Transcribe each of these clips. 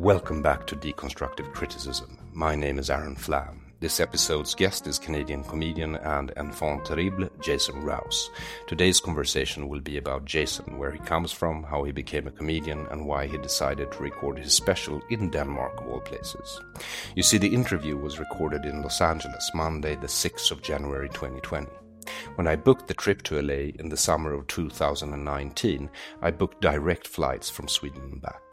Welcome back to Deconstructive Criticism. My name is Aron Flam. This episode's guest is Canadian comedian and enfant terrible Jason Rouse. Today's conversation will be about Jason, where he comes from, how he became a comedian, and why he decided to record his special in Denmark, of all places. You see, the interview was recorded in Los Angeles Monday, the 6th of January 2020. When I booked the trip to LA in the summer of 2019, I booked direct flights from Sweden and back.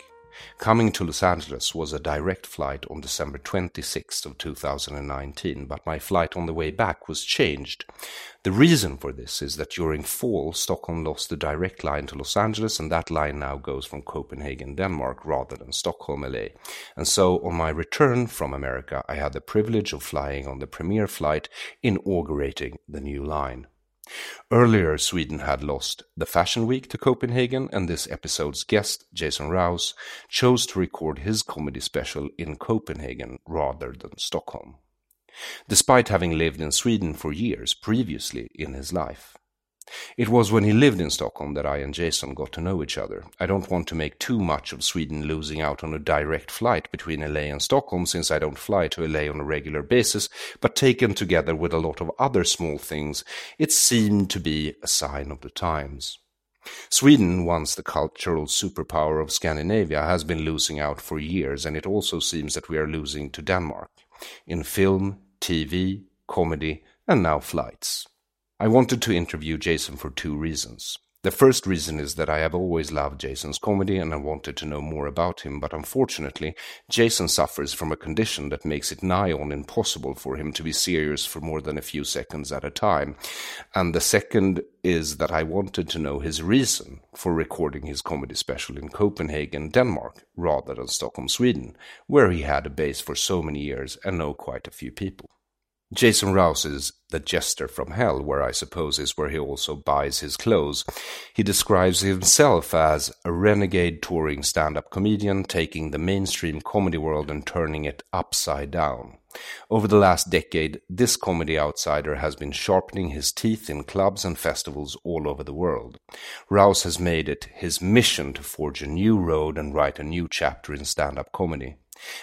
Coming to Los Angeles was a direct flight on December 26th of 2019, but my flight on the way back was changed. The reason for this is that during fall, Stockholm lost the direct line to Los Angeles, and that line now goes from Copenhagen, Denmark, rather than Stockholm, LA. And so, on my return from America, I had the privilege of flying on the premier flight inaugurating the new line. Earlier, Sweden had lost the Fashion Week to Copenhagen, and this episode's guest, Jason Rouse, chose to record his comedy special in Copenhagen rather than Stockholm, despite having lived in Sweden for years previously in his life. It was when he lived in Stockholm that I and Jason got to know each other. I don't want to make too much of Sweden losing out on a direct flight between LA and Stockholm since I don't fly to LA on a regular basis, but taken together with a lot of other small things, it seemed to be a sign of the times. Sweden, once the cultural superpower of Scandinavia, has been losing out for years, and it also seems that we are losing to Denmark in film, TV, comedy, and now flights. I wanted to interview Jason for two reasons. The first reason is that I have always loved Jason's comedy and I wanted to know more about him, but unfortunately, Jason suffers from a condition that makes it nigh on impossible for him to be serious for more than a few seconds at a time. And the second is that I wanted to know his reason for recording his comedy special in Copenhagen, Denmark, rather than Stockholm, Sweden, where he had a base for so many years and know quite a few people. Jason Rouse is the jester from hell, where I suppose is where he also buys his clothes. He describes himself as a renegade touring stand up comedian, taking the mainstream comedy world and turning it upside down. Over the last decade, this comedy outsider has been sharpening his teeth in clubs and festivals all over the world. Rouse has made it his mission to forge a new road and write a new chapter in stand up comedy.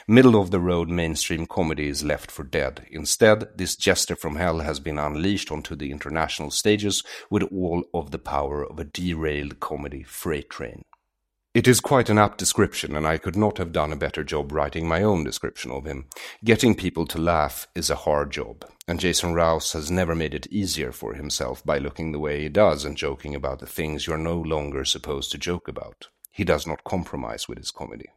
Middle of the road mainstream comedy is left for dead. Instead, this jester from hell has been unleashed onto the international stages with all of the power of a derailed comedy freight train. It is quite an apt description, and I could not have done a better job writing my own description of him. Getting people to laugh is a hard job, and Jason Rouse has never made it easier for himself by looking the way he does and joking about the things you're no longer supposed to joke about. He does not compromise with his comedy.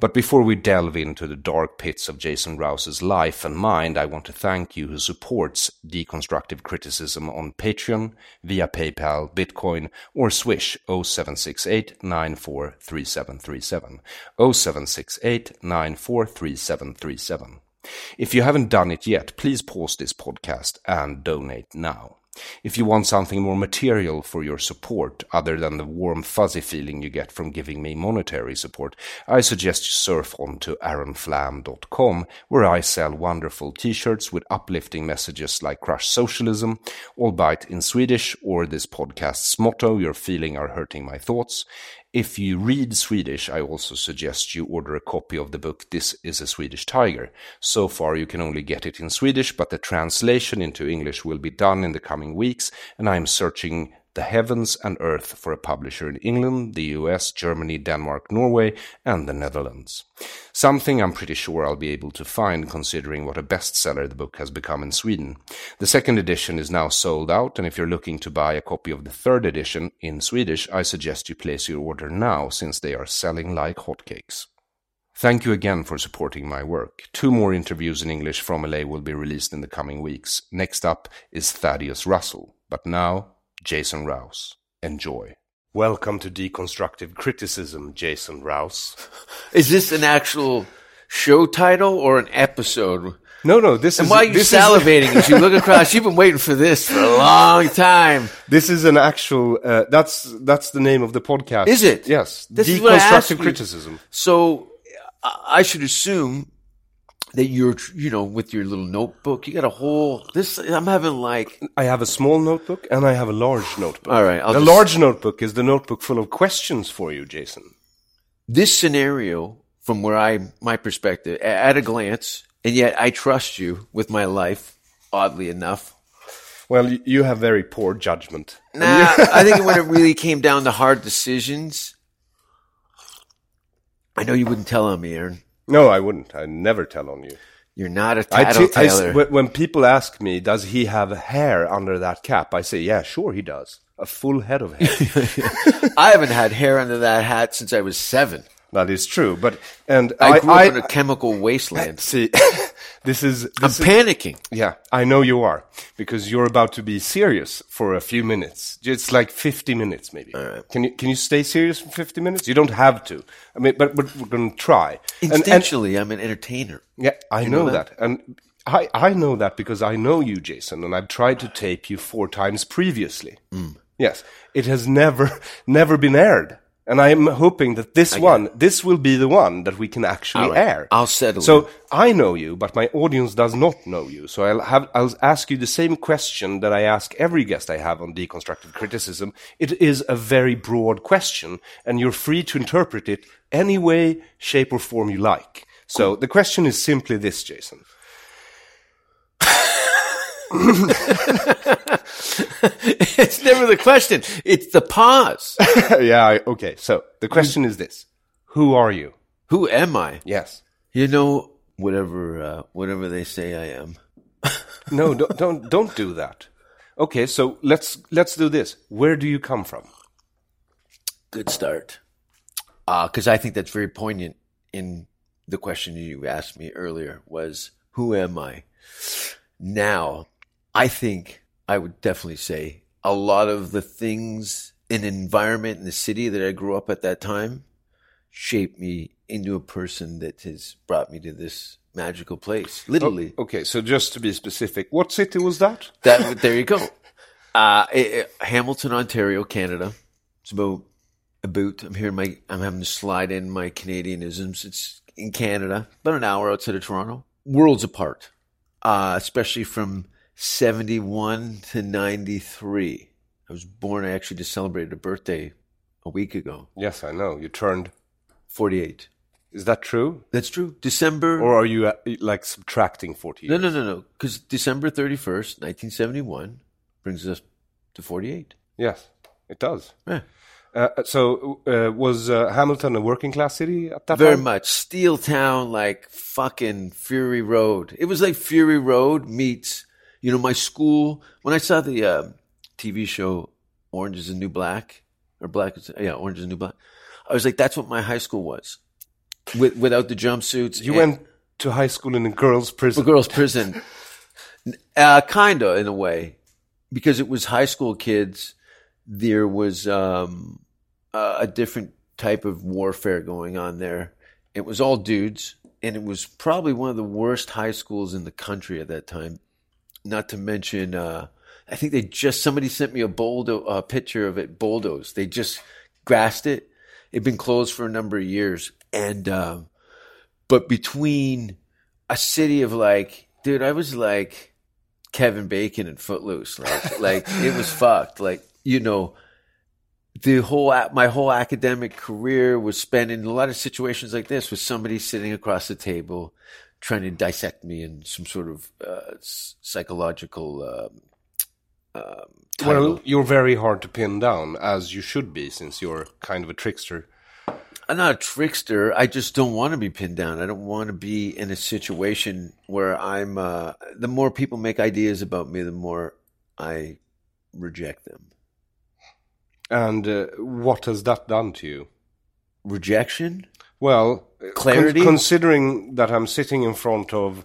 But before we delve into the dark pits of Jason Rouse's life and mind, I want to thank you who supports deconstructive criticism on Patreon, via PayPal, Bitcoin, or Swish 0768 943737. 0768 943737. If you haven't done it yet, please pause this podcast and donate now. If you want something more material for your support, other than the warm fuzzy feeling you get from giving me monetary support, I suggest you surf on to aronflam.com, where I sell wonderful t-shirts with uplifting messages like crush socialism, albeit in Swedish, or this podcast's motto, your feeling are hurting my thoughts. If you read Swedish, I also suggest you order a copy of the book This is a Swedish Tiger. So far, you can only get it in Swedish, but the translation into English will be done in the coming weeks, and I am searching the heavens and earth for a publisher in England, the US, Germany, Denmark, Norway, and the Netherlands. Something I'm pretty sure I'll be able to find considering what a bestseller the book has become in Sweden. The second edition is now sold out, and if you're looking to buy a copy of the third edition in Swedish, I suggest you place your order now since they are selling like hotcakes. Thank you again for supporting my work. Two more interviews in English from LA will be released in the coming weeks. Next up is Thaddeus Russell. But now, Jason Rouse. Enjoy. Welcome to Deconstructive Criticism, Jason Rouse. Is this an actual show title or an episode? No, no, this And is why are you this salivating as you look across? You've been waiting for this for a long time. This is an actual. Uh, that's that's the name of the podcast. Is it? Yes. This is what I asked Deconstructive you. criticism. So I I should assume that you're, you know, with your little notebook, you got a whole. This I'm having like. I have a small notebook and I have a large notebook. All right, I'll the just- large notebook is the notebook full of questions for you, Jason. this scenario from where I my perspective at a glance, and yet I trust you with my life. Oddly enough, Well, you have very poor judgment. nah, I think when it really came down to hard decisions, I know you wouldn't tell on me, Aron. No, I wouldn't. I never tell on you. You're not a I t- I tattletailer. when people ask me, does he have hair under that cap? I say, yeah, sure he does. A full head of hair. I haven't had hair under that hat since I was seven. that is true. But and I, I, grew up I in a chemical wasteland. see. This is I'm is, panicking. Yeah, I know you are because you're about to be serious for a few minutes. It's like 50 minutes, maybe. Can you can you stay serious for 50 minutes? You don't have to. I mean, but, but we're going to try. And- and- Instinctually, I'm an entertainer. yeah, I You know, know that. that? and I I know that because I know you, Jason, and I've tried to tape you four times previously. Mm. Yes, it has never never been aired. And I am hoping that this one, this will be the one that we can actually All right, air. I'll settle So I know you, but my audience does not know you. So I'll have I'll ask you the same question that I ask every guest I have on deconstructive criticism. It is a very broad question, and you're free to interpret it any way, shape, or form you like. So the question is simply this, Jason. it's never the question. It's the pause. yeah, I, okay. So the question is this: Who are you? Who am I? Yes. You know, whatever, uh, whatever they say I am. No, don't don't don't do that. Okay, so let's let's do this. Where do you come from? Good start. Uh, because I think that's very poignant in the question you asked me earlier was, who am I? Now, I think I would definitely say a lot of the things in environment in the city that I grew up at that time shaped me into a person that has brought me to this magical place. Literally. Okay, so just to be specific, what city was that? That there you go. Uh, eh, eh, Hamilton, Ontario, Canada. It's about about. I'm here. My I'm having to slide in my Canadianisms. It's in Canada, about an hour outside of Toronto. Worlds apart, uh, especially from seventy one to ninety three. I was born. I actually just celebrated a birthday a week ago. Yes, I know. You turned. Forty eight. Is that true? That's true. December. Or are you uh, like subtracting 40 no, years? no, no, no. Because December thirty first, nineteen seventy one, brings us to forty eight. Yes, it does. Yeah. Uh, so uh, was uh, Hamilton a working class city at that Very time? Very much. Steel Town, like fucking Fury Road. It was like Fury Road meets, you know, my school. When I saw the uh, TV show Orange is the New Black, or Black is, yeah, Orange is the New Black, I was like, that's what my high school was. with, without the jumpsuits. You and- went to high school in a girls' prison. prison. girls' prison. Uh, kinda in a way, because it was high school kids. There was um, a a different type of warfare going on there. It was all dudes, and it was probably one of the worst high schools in the country at that time. Not to mention, uh, I think they just somebody sent me a boldo a picture of it bulldoze. They just grassed it. It'd been closed for a number of years, and um, but between a city of like, dude, I was like Kevin Bacon and Footloose, like, like it was fucked. Like, you know, the whole my whole academic career was spent in a lot of situations like this, with somebody sitting across the table trying to dissect me in some sort of uh, psychological. Um, um, title. Well, you're very hard to pin down, as you should be, since you're kind of a trickster. I'm not a trickster. I just don't want to be pinned down. I don't want to be in a situation where I'm. Uh, the more people make ideas about me, the more I reject them. And uh, what has that done to you? Rejection? Well, Clarity? con- considering that I'm sitting in front of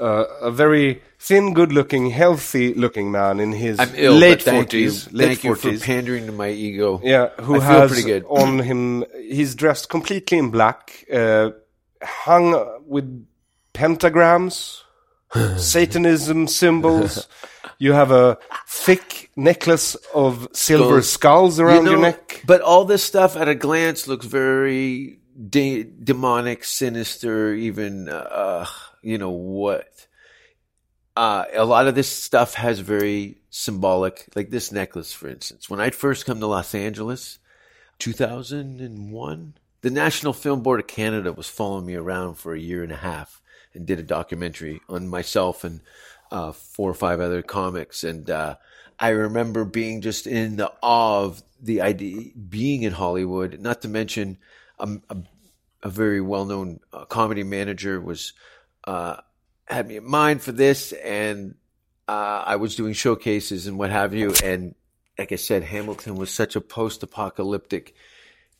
uh, a very thin, good-looking, healthy-looking man in his I'm ill. late forties, You. late Thank you forties. for pandering to my ego. Yeah, who I has on him? He's dressed completely in black, uh, hung with pentagrams, Satanism symbols. You have a thick necklace of silver skulls around You your neck. But all this stuff at a glance looks very de- demonic, sinister, even, uh, you know, what? Uh, a lot of this stuff has very symbolic, like this necklace, for instance. When I'd first come to Los Angeles, 2001, the National Film Board of Canada was following me around for a year and a half and did a documentary on myself and uh, four or five other comics. And uh, I remember being just in the awe of the idea being in Hollywood. Not to mention, um, a, a very well-known uh, comedy manager was uh, had me in mind for this, and uh, I was doing showcases and what have you. And like I said, Hamilton was such a post-apocalyptic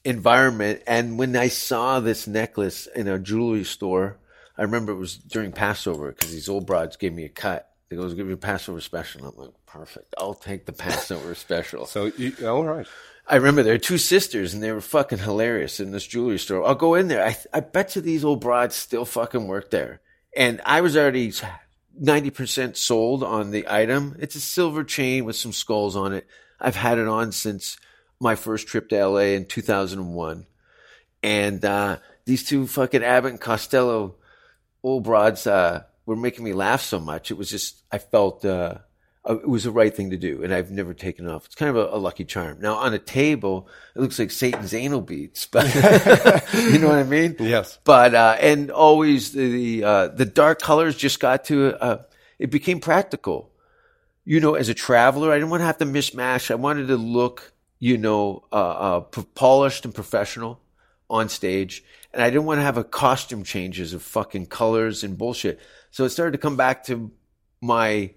environment. And when I saw this necklace in a jewelry store, I remember it was during Passover because these old broads gave me a cut. They goes, give me a Passover special. I'm like, perfect. I'll take the Passover special. So, you, all right. I remember there were two sisters and they were fucking hilarious in this jewelry store. I'll go in there. I, I bet you these old broads still fucking work there. And I was already 90% sold on the item. It's a silver chain with some skulls on it. I've had it on since my first trip to LA in 2001. And, uh, these two fucking Abbott and Costello old broads, uh, were making me laugh so much. It was just, I felt, uh, uh, it was the right thing to do, and I've never taken it off. It's kind of a, a lucky charm. Now on a table, it looks like Satan's anal beads, but you know what I mean? Yes. But uh, and always the the, uh, the dark colors just got to uh, it became practical. You know, as a traveler, I didn't want to have to mishmash. I wanted to look, you know, uh, uh, polished and professional on stage, and I didn't want to have a costume changes of fucking colors and bullshit. So it started to come back to my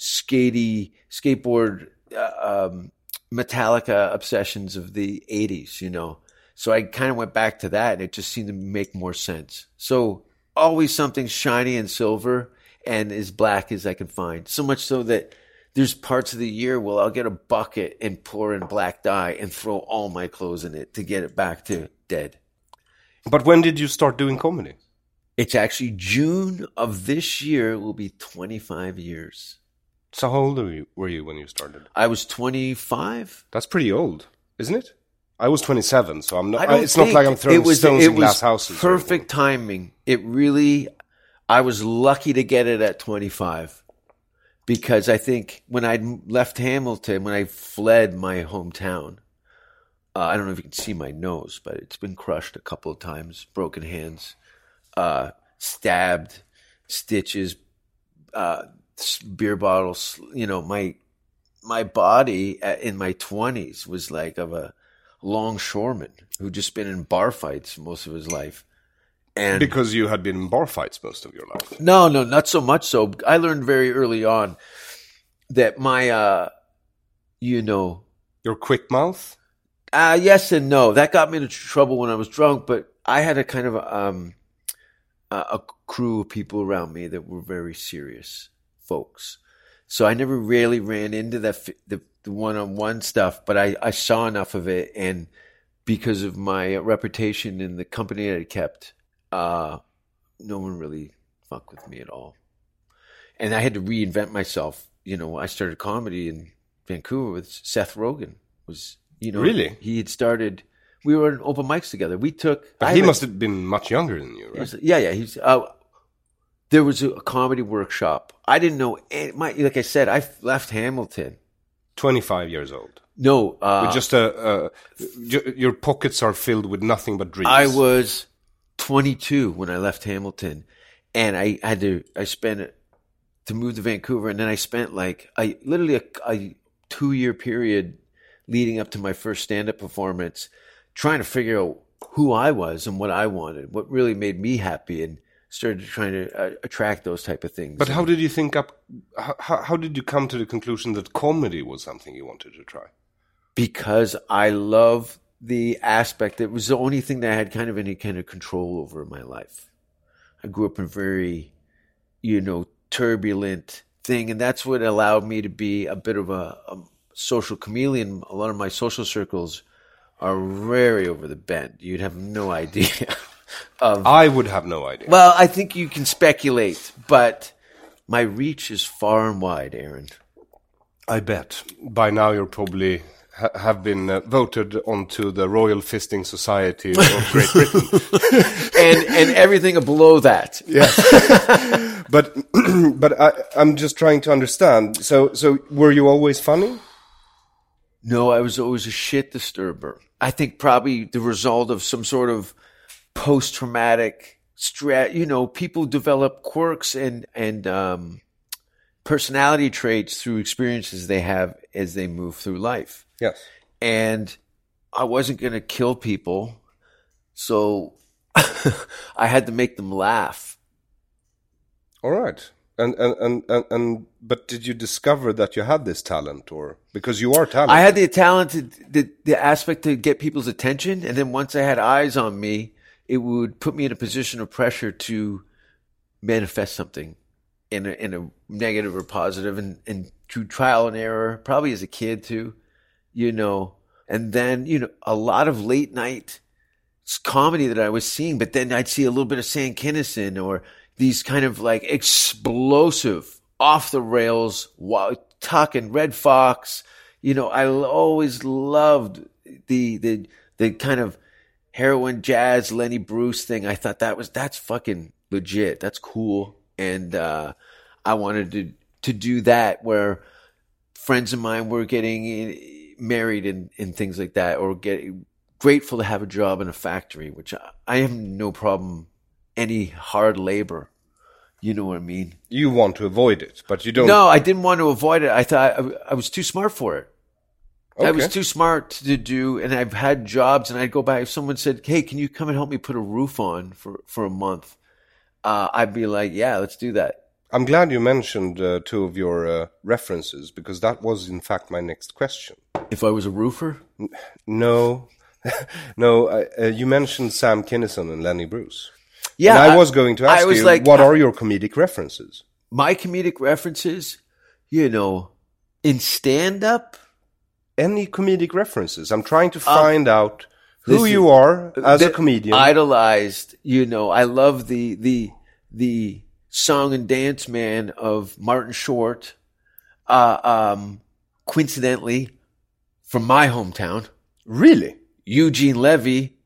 skatey skateboard uh, um, Metallica obsessions of the 80s, you know. So I kind of went back to that and it just seemed to make more sense. So always something shiny and silver and as black as I can find. So much so that there's parts of the year where I'll get a bucket and pour in black dye and throw all my clothes in it to get it back to dead. But when did you start doing comedy? It's actually June of this year will be 25 years. So how old were you, were you when you started? I was 25. That's pretty old, isn't it? I was 27, so I'm not. I don't it's not like I'm throwing it was, stones it in glass houses. Perfect timing. It really, I was lucky to get it at 25 because I think when I left Hamilton, when I fled my hometown, uh, I don't know if you can see my nose, but it's been crushed a couple of times, broken hands, uh, stabbed, stitches, uh, beer bottles. You know, my my body in my 20s was like of a longshoreman who just been in bar fights most of his life. And because you had been in bar fights most of your life. no, no, not so much so. I learned very early on that my, uh, you know, Your quick mouth. Uh, yes and no. That got me into trouble when I was drunk, but I had a kind of um, a, a crew of people around me that were very serious folks. So I never really ran into that the the one on one stuff, but I, I saw enough of it, and because of my reputation in the company I kept, uh, no one really fucked with me at all. And I had to reinvent myself. You know, I started comedy in Vancouver with Seth Rogen. Was you know Really? he had started. We were in open mics together. We took. But I he must have been much younger than you, right? He's- Yeah, yeah. He's uh, there was a comedy workshop. I didn't know. Any, my like I said, I left Hamilton. 25 years old. No, uh, just a, a your, pockets are filled with nothing but dreams. I was 22 when I left Hamilton, and I had to. I spent to move to Vancouver, and then I spent like I literally a, a two year period leading up to my first stand up performance, trying to figure out who I was and what I wanted, what really made me happy, and started trying to uh, attract those type of things. But how did you think up? How, how did you come to the conclusion that comedy was something you wanted to try? because I love the aspect. It was the only thing that I had kind of any kind of control over in my life. I grew up in a very, you know, turbulent thing, and that's what allowed me to be a bit of a, a social chameleon. A lot of my social circles are very over the bend. You'd have no idea. Of I would have no idea. well, I think you can speculate, but my reach is far and wide, Aron. I bet by now you're probably ha have been uh, voted onto the Royal Fisting Society of Great Britain. and and everything below that. Yes, but but I, I'm just trying to understand. So so were you always funny? No, I was always a shit disturber. I think probably the result of some sort of post traumatic stress. You know, people develop quirks and and um, personality traits through experiences they have as they move through life. Yes. And I wasn't going to kill people, so I had to make them laugh. All right. And, and and and and but did you discover that you had this talent, or because you are talented? I had the talent, to, the the aspect to get people's attention, and then once I had eyes on me, it would put me in a position of pressure to manifest something in a, in a negative or positive, and and through trial and error, probably as a kid too, you know, and then you know a lot of late night comedy that I was seeing, but then I'd see a little bit of Sam Kinison or these kind of like explosive, off the rails, wow, talking Redd Foxx. You know, I always loved the the the kind of heroin jazz Lenny Bruce thing. I thought that was that's fucking legit. That's cool, and uh, I wanted to to do that where friends of mine were getting eh, married and, and things like that, or get grateful to have a job in a factory, which I, I have no problem any hard labor. You know what I mean? you want to avoid it, but you don't. No, I didn't want to avoid it. I thought I, I was too smart for it. I was too smart to do, and I've had jobs, and I'd go back. If someone said, "Hey, can you come and help me put a roof on for for a month?" Uh, I'd be like, "Yeah, let's do that." I'm glad you mentioned uh, two of your uh, references because that was in fact my next question. If I was a roofer, No, no, uh, uh, you mentioned Sam Kinison and Lenny Bruce. yeah, and I, was going to ask I was you, like, what are your comedic references? my comedic references? You know, in stand up, Any comedic references? I'm trying to find out who listen, you are as a comedian. idolized. You know, I love the the the song and dance man of Martin Short. Uh, um, coincidentally, from my hometown, really? Eugene Levy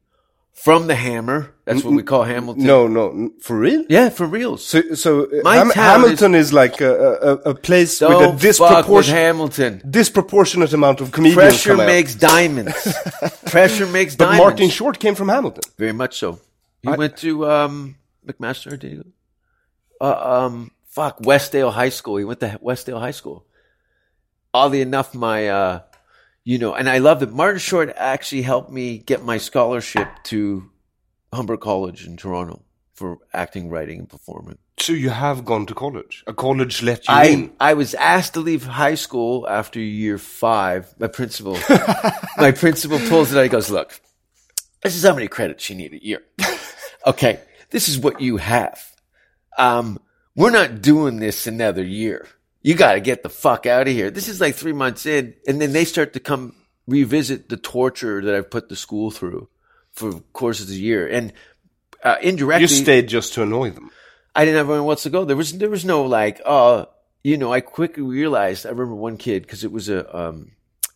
from the Hammer. That's what we call Hamilton. No, no, for real? yeah, for real. So, so uh, Ham- Hamilton is, like a, a, a place with a disproportionate Hamilton. disproportionate amount of comedians. Pressure makes diamonds. Pressure makes But diamonds. Martin Short came from Hamilton. Very much so. He I- went to um, McMaster. Did he? Uh, um, fuck Westdale High School. He went to Westdale High School. Oddly enough, my uh, you know, and I love that Martin Short actually helped me get my scholarship to Humber College in Toronto. for acting, writing, and performing. So you have gone to college. A college let you I in. I was asked to leave high school after year five. My principal, my principal pulls it out. He goes, "Look, this is how many credits you need a year. okay, this is what you have. Um, we're not doing this another year. You got to get the fuck out of here. This is like three months in, and then they start to come revisit the torture that I've put the school through for courses of the year, and uh, indirectly, You stayed just to annoy them. I didn't have anywhere else to go. There was there was no like, uh, you know, I quickly realized. I remember one kid because it was a um,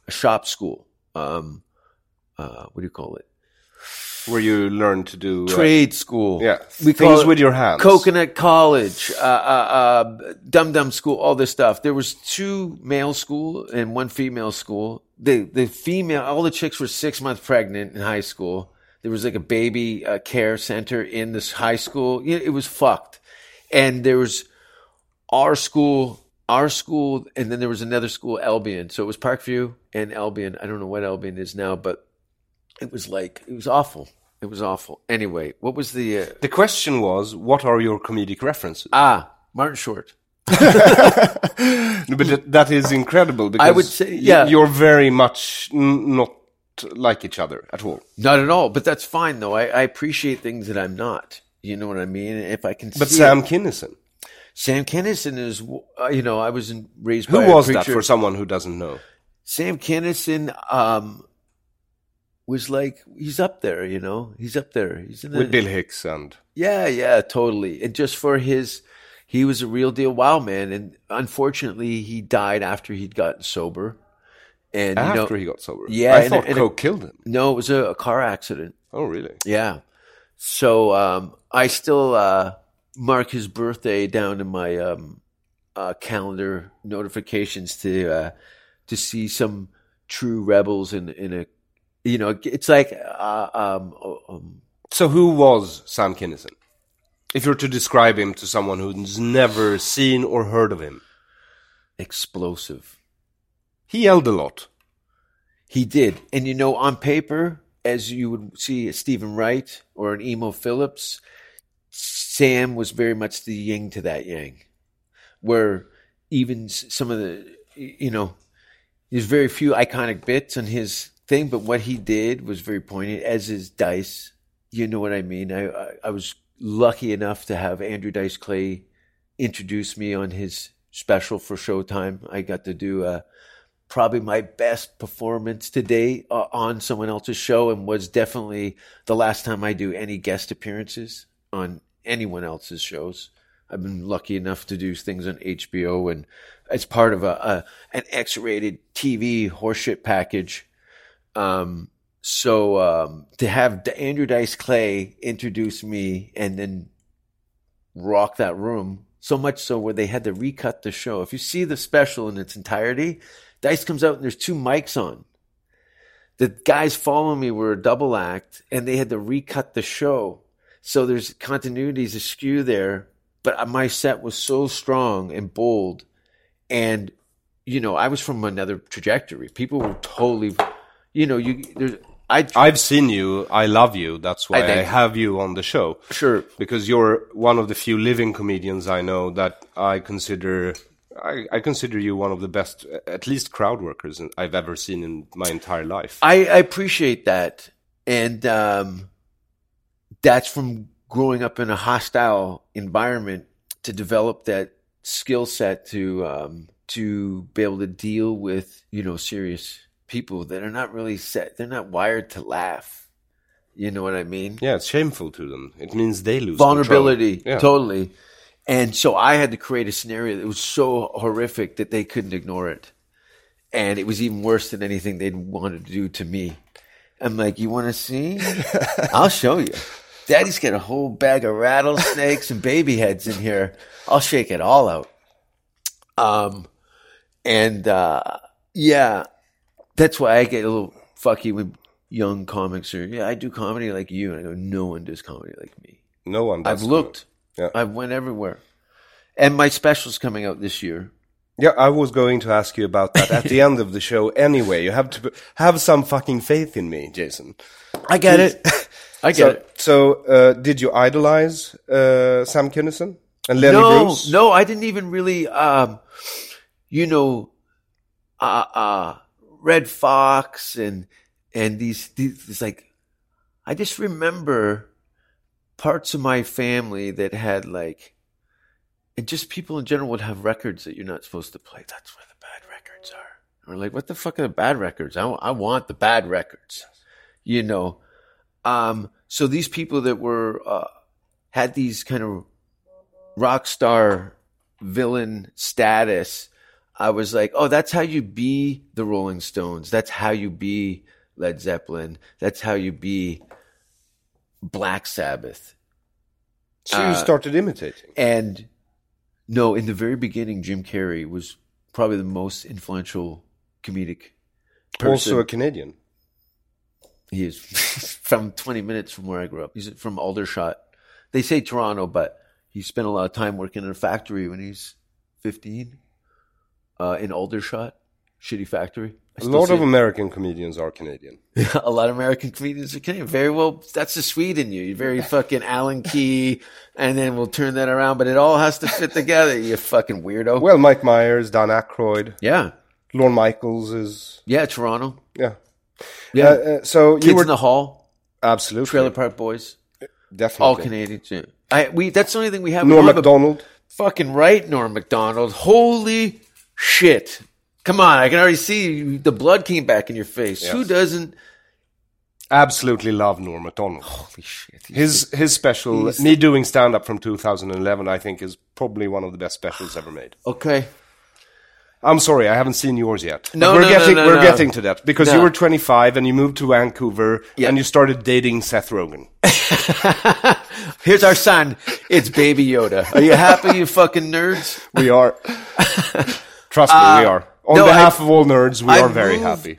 a shop school. Um, uh, what do you call it? Where you learn to do uh, Trade school. yeah, we things with your hands. Coconut College, uh, uh, uh, Dum Dum School, all this stuff. There was two male school and one female school. The the female, all the chicks were six months pregnant in high school. There was like a baby uh, care center in this high school. It was fucked. And there was our school, our school, and then there was another school, Albion. So it was Parkview and Albion. I don't know what Albion is now, but it was like it was awful. It was awful. Anyway, what was the uh, The question was, what are your comedic references? ah Martin Short? but that- that is incredible because I would say, yeah. you're very much n- not like each other at all. Not at all, but that's fine though. I, I appreciate things that I'm not. You know what I mean? If I can, But Sam it. Kinison, Sam Kinison is, uh, you know, I was in, raised. who was that for someone who doesn't know? Sam Kinison um, was like he's up there. You know, he's up there. He's in the, With Bill Hicks and Yeah, yeah, totally. And just for his, he was a real deal wow man. And unfortunately, he died after he'd gotten sober. And you know, after he got sober. Yeah, I and- thought and- coke killed him. no, it was a, a car accident. Oh, really? Yeah. So um, I still uh, mark his birthday down in my um, uh, calendar notifications to uh, to see some true rebels in in a you know it's like uh, um, um, So who was Sam Kinison? If you're to describe him to someone who's never seen or heard of him, explosive. he yelled a lot. He did, and you know, on paper, as you would see a Steven Wright or an Emo Phillips, Sam was very much the yin to that yang, where even some of the, you know, there's very few iconic bits on his thing, but what he did was very poignant, as is Dice. You know what I mean? I, I, I was lucky enough to have Andrew Dice Clay introduce me on his special for Showtime. I got to do a, probably my best performance to date uh, on someone else's show and was definitely the last time I do any guest appearances on anyone else's shows. I've been lucky enough to do things on HBO and as part of a, a an X-rated TV horseshit package. Um, so um, to have Andrew Dice Clay introduce me and then rock that room so much so where they had to recut the show. If you see the special in its entirety, Dice comes out and there's two mics on. The guys following me were a double act and they had to recut the show. So there's continuities askew there, but my set was so strong and bold. And, you know, I was from another trajectory. People were totally, you know, you, there's, I, I've seen you. I love you. That's why I I, have you on the show. sure. Because you're one of the few living comedians I know that I consider. I, I consider you one of the best, at least crowd workers I've ever seen in my entire life. I, I appreciate that. And um, that's from growing up in a hostile environment to develop that skill set to um, to be able to deal with you know serious people that are not really set. They're not wired to laugh. You know what I mean? yeah, it's shameful to them. It means they lose vulnerability. Yeah. totally and so i had to create a scenario that was so horrific that they couldn't ignore it and it was even worse than anything they'd wanted to do to me i'm like you want to see i'll show you daddy's got a whole bag of rattlesnakes and baby heads in here i'll shake it all out um and uh yeah that's why i get a little fucky when young comics are yeah i do comedy like you and i go no one does comedy like me No one. Does I've looked. Yeah. I've went everywhere. And my special's coming out this year. Yeah, I was going to ask you about that at the end of the show anyway. You have to have some fucking faith in me, Jason. I get it. I get so, it. So, uh, did you idolize uh, Sam Kinison and Lenny no, Bruce? no, I didn't even really. Um, you know, uh, uh, Redd Foxx and and these these it's like, I just remember parts of my family that had like, and just people in general would have records that you're not supposed to play. That's where the bad records are. And we're like, what the fuck are the bad records? I, I want the bad records, you know. Um, so these people that were uh, had these kind of rock star villain status, I was like, oh, that's how you be the Rolling Stones. That's how you be Led Zeppelin. That's how you be Black Sabbath. So you Uh, started imitating. And no, in the very beginning, Jim Carrey was probably the most influential comedic person. Also a Canadian. He is from 20 minutes from where I grew up. He's from Aldershot. They say Toronto, but he spent a lot of time working in a factory when he's 15 uh, in Aldershot. Shitty factory. A lot of it. American comedians are Canadian. a lot of American comedians are Canadian. Very well, that's the Swede in you. You're very fucking Allen key, and then we'll turn that around. But it all has to fit together, you fucking weirdo. Well, Mike Myers, Dan Aykroyd, yeah. Lorne Michaels is Yeah, Toronto. yeah. Yeah. Uh, uh, so Kids you were in the Hall, absolutely Trailer Park Boys, definitely all Canadians. Yeah. I, we, that's the only thing we have. Norm don't have a- Macdonald. Fucking right, Norm Macdonald. Holy shit. Come on, I can already see the blood came back in your face. Who doesn't? Absolutely love Norm Macdonald. Holy shit. His his special, he's- me doing stand up from 2011, I think is probably one of the best specials ever made. Okay. I'm sorry, I haven't seen yours yet. No, we're no, getting no, we're no. getting to that because you were 25 and you moved to Vancouver Yeah. and you started dating Seth Rogen. Here's our son. It's Baby Yoda. Are you happy, you fucking nerds? We are. Trust me, we are. On Uh, no, behalf I- of all nerds, we I are very moved- happy.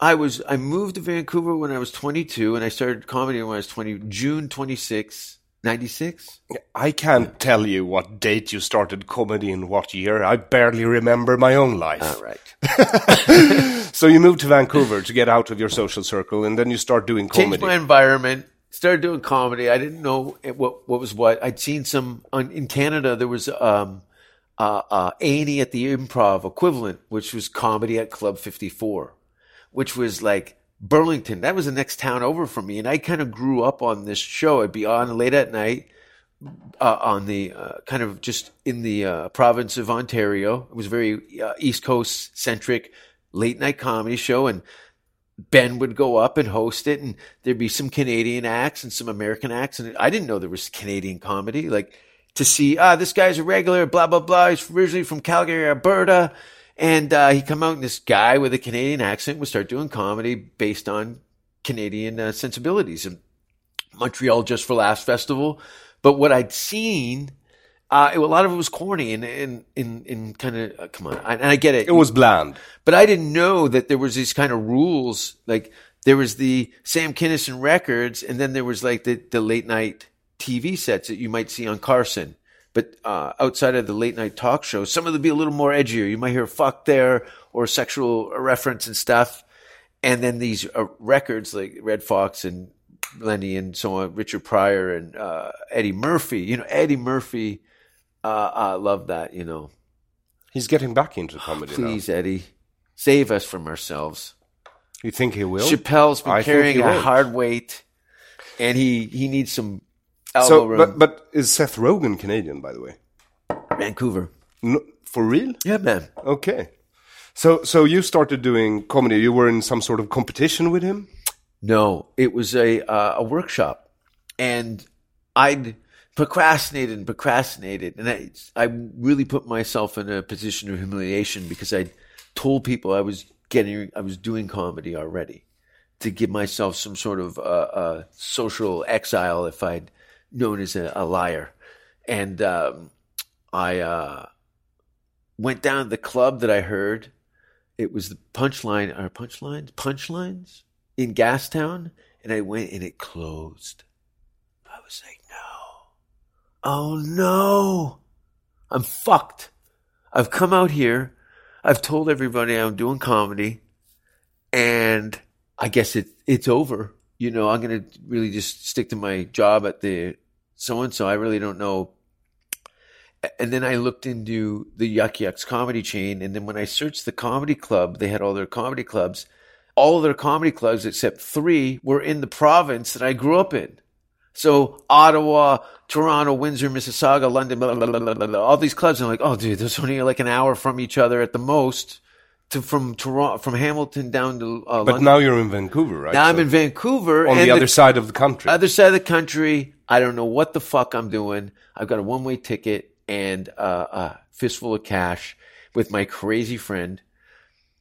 I was I moved to Vancouver when I was 22, and I started comedy when I was 20. June 26, 96. I can't tell you what date you started comedy in what year. I barely remember my own life. All right. So you moved to Vancouver to get out of your social circle, and then you start doing comedy. changed my environment started doing comedy i didn't know what what was what i'd seen some on, in canada there was um uh, uh A&E at the improv equivalent which was comedy at club 54 which was like burlington that was the next town over from me and i kind of grew up on this show i'd be on late at night uh, on the uh, kind of just in the uh, province of Ontario. It was a very uh, East Coast centric late night comedy show, and Ben would go up and host it, and there'd be some Canadian acts and some American acts, and I didn't know there was Canadian comedy. Like to see, ah, this guy's a regular, blah blah blah. He's originally from Calgary, Alberta, and uh, he come out, and this guy with a Canadian accent would start doing comedy based on Canadian uh, sensibilities, and Montreal Just for Laughs Festival. But what I'd seen, uh, it, a lot of it was corny and in in in kind of uh, come on, I, and I get it. It was bland. but I didn't know that there was these kind of rules. Like there was the Sam Kinison records, and then there was like the the late night TV sets that you might see on Carson. But uh, outside of the late night talk show, some of them be a little more edgier. You might hear "fuck" there or sexual reference and stuff. And then these uh, records like Redd Foxx and Lenny and so on, Richard Pryor and uh, Eddie Murphy. You know, Eddie Murphy. Uh, I love that. You know, He's getting back into comedy please, Eddie, save us from ourselves. You think he will? Chappelle's been I carrying a hard weight, and he he needs some elbow So, room. but but is Seth Rogen Canadian, by the way? Vancouver, No, for real? yeah, man. Okay. So so you started doing comedy. You were in some sort of competition with him. No, it was a uh, a workshop, and I'd procrastinated and procrastinated, and I I really put myself in a position of humiliation because I told people I was getting I was doing comedy already to give myself some sort of uh, uh, social exile if I'd known as a, a liar, and um, I uh, went down to the club that I heard. It was the punchline or punchlines punchlines in Gastown, and I went and it closed. I was like, no. Oh no. I'm fucked. I've come out here. I've told everybody I'm doing comedy, and I guess it it's over. You know, I'm gonna really just stick to my job at the so and so. I really don't know. And then I looked into the Yuk Yuk's comedy chain, and then when I searched the comedy club, they had all their comedy clubs. All their comedy clubs except three were in the province that I grew up in. So Ottawa, Toronto, Windsor, Mississauga, London, blah, blah, blah, all these clubs. I'm like, oh, dude, there's only like an hour from each other at the most. To from Toronto, from Hamilton down to uh, But London. now you're in Vancouver, right? Now I'm in Vancouver on the other side of the country. other side of the country. I don't know what the fuck I'm doing. I've got a one way ticket and uh, a fistful of cash with my crazy friend,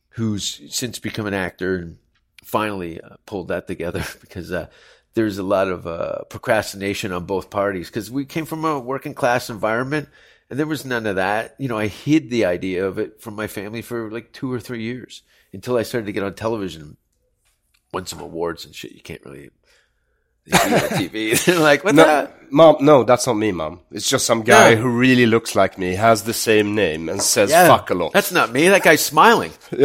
who's since become an actor and finally uh, pulled that together because uh, there's a lot of uh, procrastination on both parties because we came from a working class environment and there was none of that. You know, I hid the idea of it from my family for like two or three years until I started to get on television, won some awards and shit. You can't really you see on TV. Like, what no, the? mom, no, that's not me, mom. It's just some guy Yeah. who really looks like me, has the same name, and says Yeah, fuck a lot. That's not me. That guy's smiling.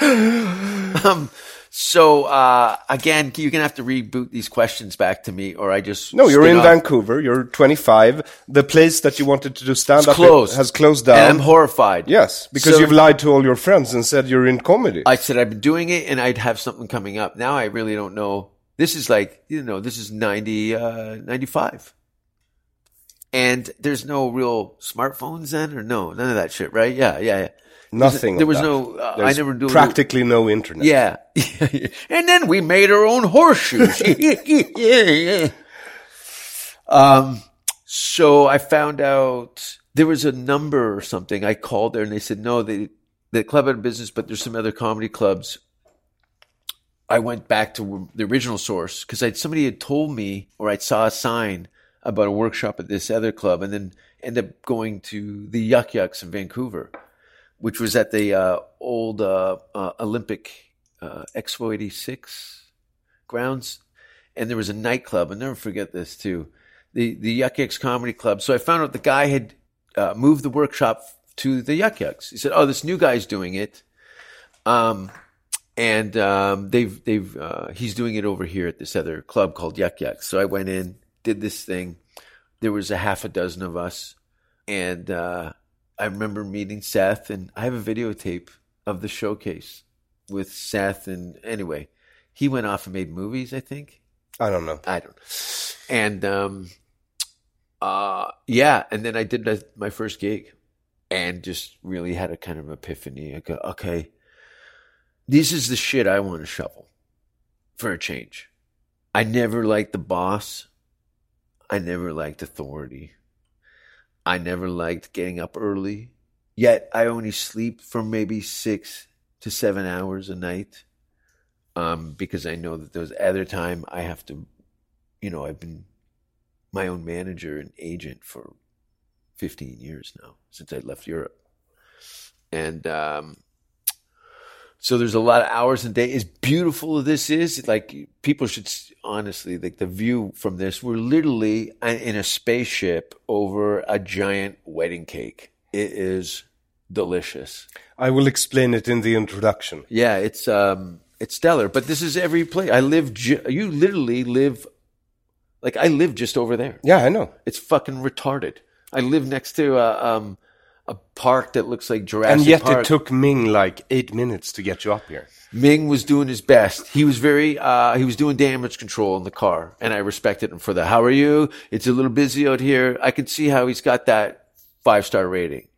um, so uh, again, you're gonna have to reboot these questions back to me, or I just no, you're in. Vancouver. You're 25. The place that you wanted to do stand up has closed down. and I'm horrified. Yes, because So- you've lied to all your friends and said you're in comedy. I said I've been doing it, and I'd have something coming up. Now I really don't know. This is like you know, this is 90, uh, 95. and there's no real smartphones then, or no, none of that shit, right? Yeah, yeah, yeah. Nothing. There was that. no. Uh, I never do. practically no internet. Yeah. and then we made our own horseshoes. yeah, yeah. Um, so I found out there was a number or something. I called there and they said, no, they the club had a business, but there's some other comedy clubs. I went back to the original source because somebody had told me or I saw a sign about a workshop at this other club and then ended up going to the Yuk Yuk's in Vancouver which was at the uh, old uh, uh, Olympic uh, Expo 86 grounds. And there was a nightclub. I'll never forget this, too. The, the Yuk Yuk's Comedy Club. So I found out the guy had uh, moved the workshop to the Yuk Yuk's. He said, Oh, this new guy's doing it. Um, and um, they've, they've, uh, he's doing it over here at this other club called Yuk Yuk's. So I went in, did this thing. There was a half a dozen of us. And, uh, I remember meeting Seth, and I have a videotape of the showcase with Seth. And anyway, he went off and made movies. I think I don't know. I don't. And um, uh, yeah, and then I did my first gig, and just really had a kind of epiphany. I go, okay, this is the shit I want to shovel for a change. I never liked the boss. I never liked authority. I never liked getting up early. Yet I only sleep for maybe six to seven hours a night. Um, because I know that those other time I have to, you know, I've been my own manager and agent for 15 years now since I left Europe. And, um, so there's a lot of hours a day. As beautiful as this is, like people should honestly, like the view from this, we're literally in a spaceship over a giant wedding cake. It is delicious. I will explain it in the introduction. Yeah, it's um, it's stellar. But this is every place. I live. Ju- you literally live. Like I live just over there. Yeah, I know. It's fucking retarded. I live next to a um, a park that looks like Jurassic and yet Park. it took Ming like eight minutes to get you up here. Ming was doing his best. He was very, uh, he was doing damage control in the car, and I respected him for that. How are you? It's a little busy out here. I can see how he's got that five star rating.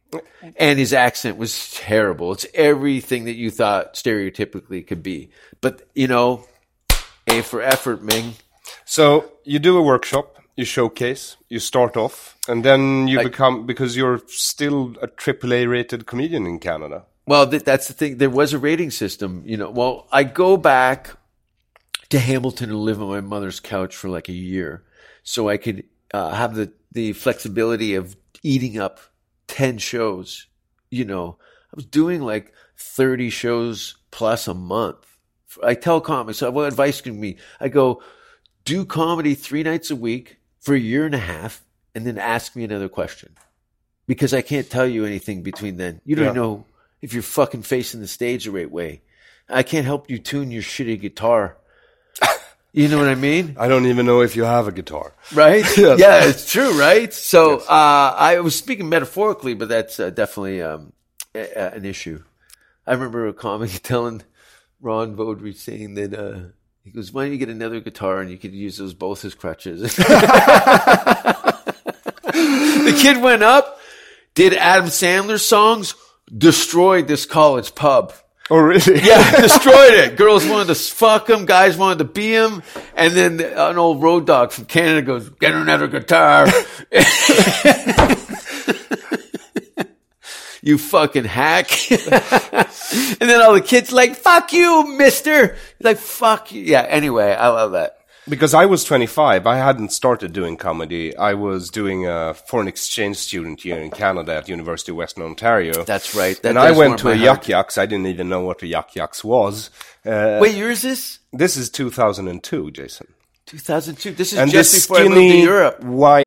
And his accent was terrible. It's everything that you thought stereotypically could be. But, you know, A for effort, Ming. So you do a workshop, you showcase, you start off, and then you Like- become because you're still a AAA rated comedian in Canada. Well, th- that's the thing. There was a rating system, you know. Well, I go back to Hamilton and live on my mother's couch for like a year, so I could uh, have the the flexibility of eating up ten shows. You know, I was doing like thirty shows plus a month. I tell comics, what advice can me? I go, do comedy three nights a week for a year and a half, and then ask me another question. because I can't tell you anything between then. You don't Yeah. know if you're fucking facing the stage the right way. I can't help you tune your shitty guitar. You know what I mean? I don't even know if you have a guitar. Right? Yes. Yeah, it's true, right? So uh, I was speaking metaphorically, but that's uh, definitely um, a, a- an issue. I remember a comic telling Ron Vaudry saying that uh, he goes, "Why don't you get another guitar and you could use those both as crutches?" the kid went up, did Adam Sandler songs, destroyed this college pub. Oh, really? Yeah, destroyed it. Girls wanted to fuck him, guys wanted to be him, and then an old road dog from Canada goes, "Get another guitar." you fucking hack. and then all the kids like, "Fuck you, Mister." Like, "Fuck you." Yeah. Anyway, I love that. Because I was 25, I hadn't started doing comedy. I was doing a foreign exchange student year in Canada at University of Western Ontario. That's right. That and I went to a. Yuk Yuk's. I didn't even know what a Yuk Yuk's was. Uh, Wait, yours is this is 2002, Jason. 2002. This is And just this before I moved to Europe. white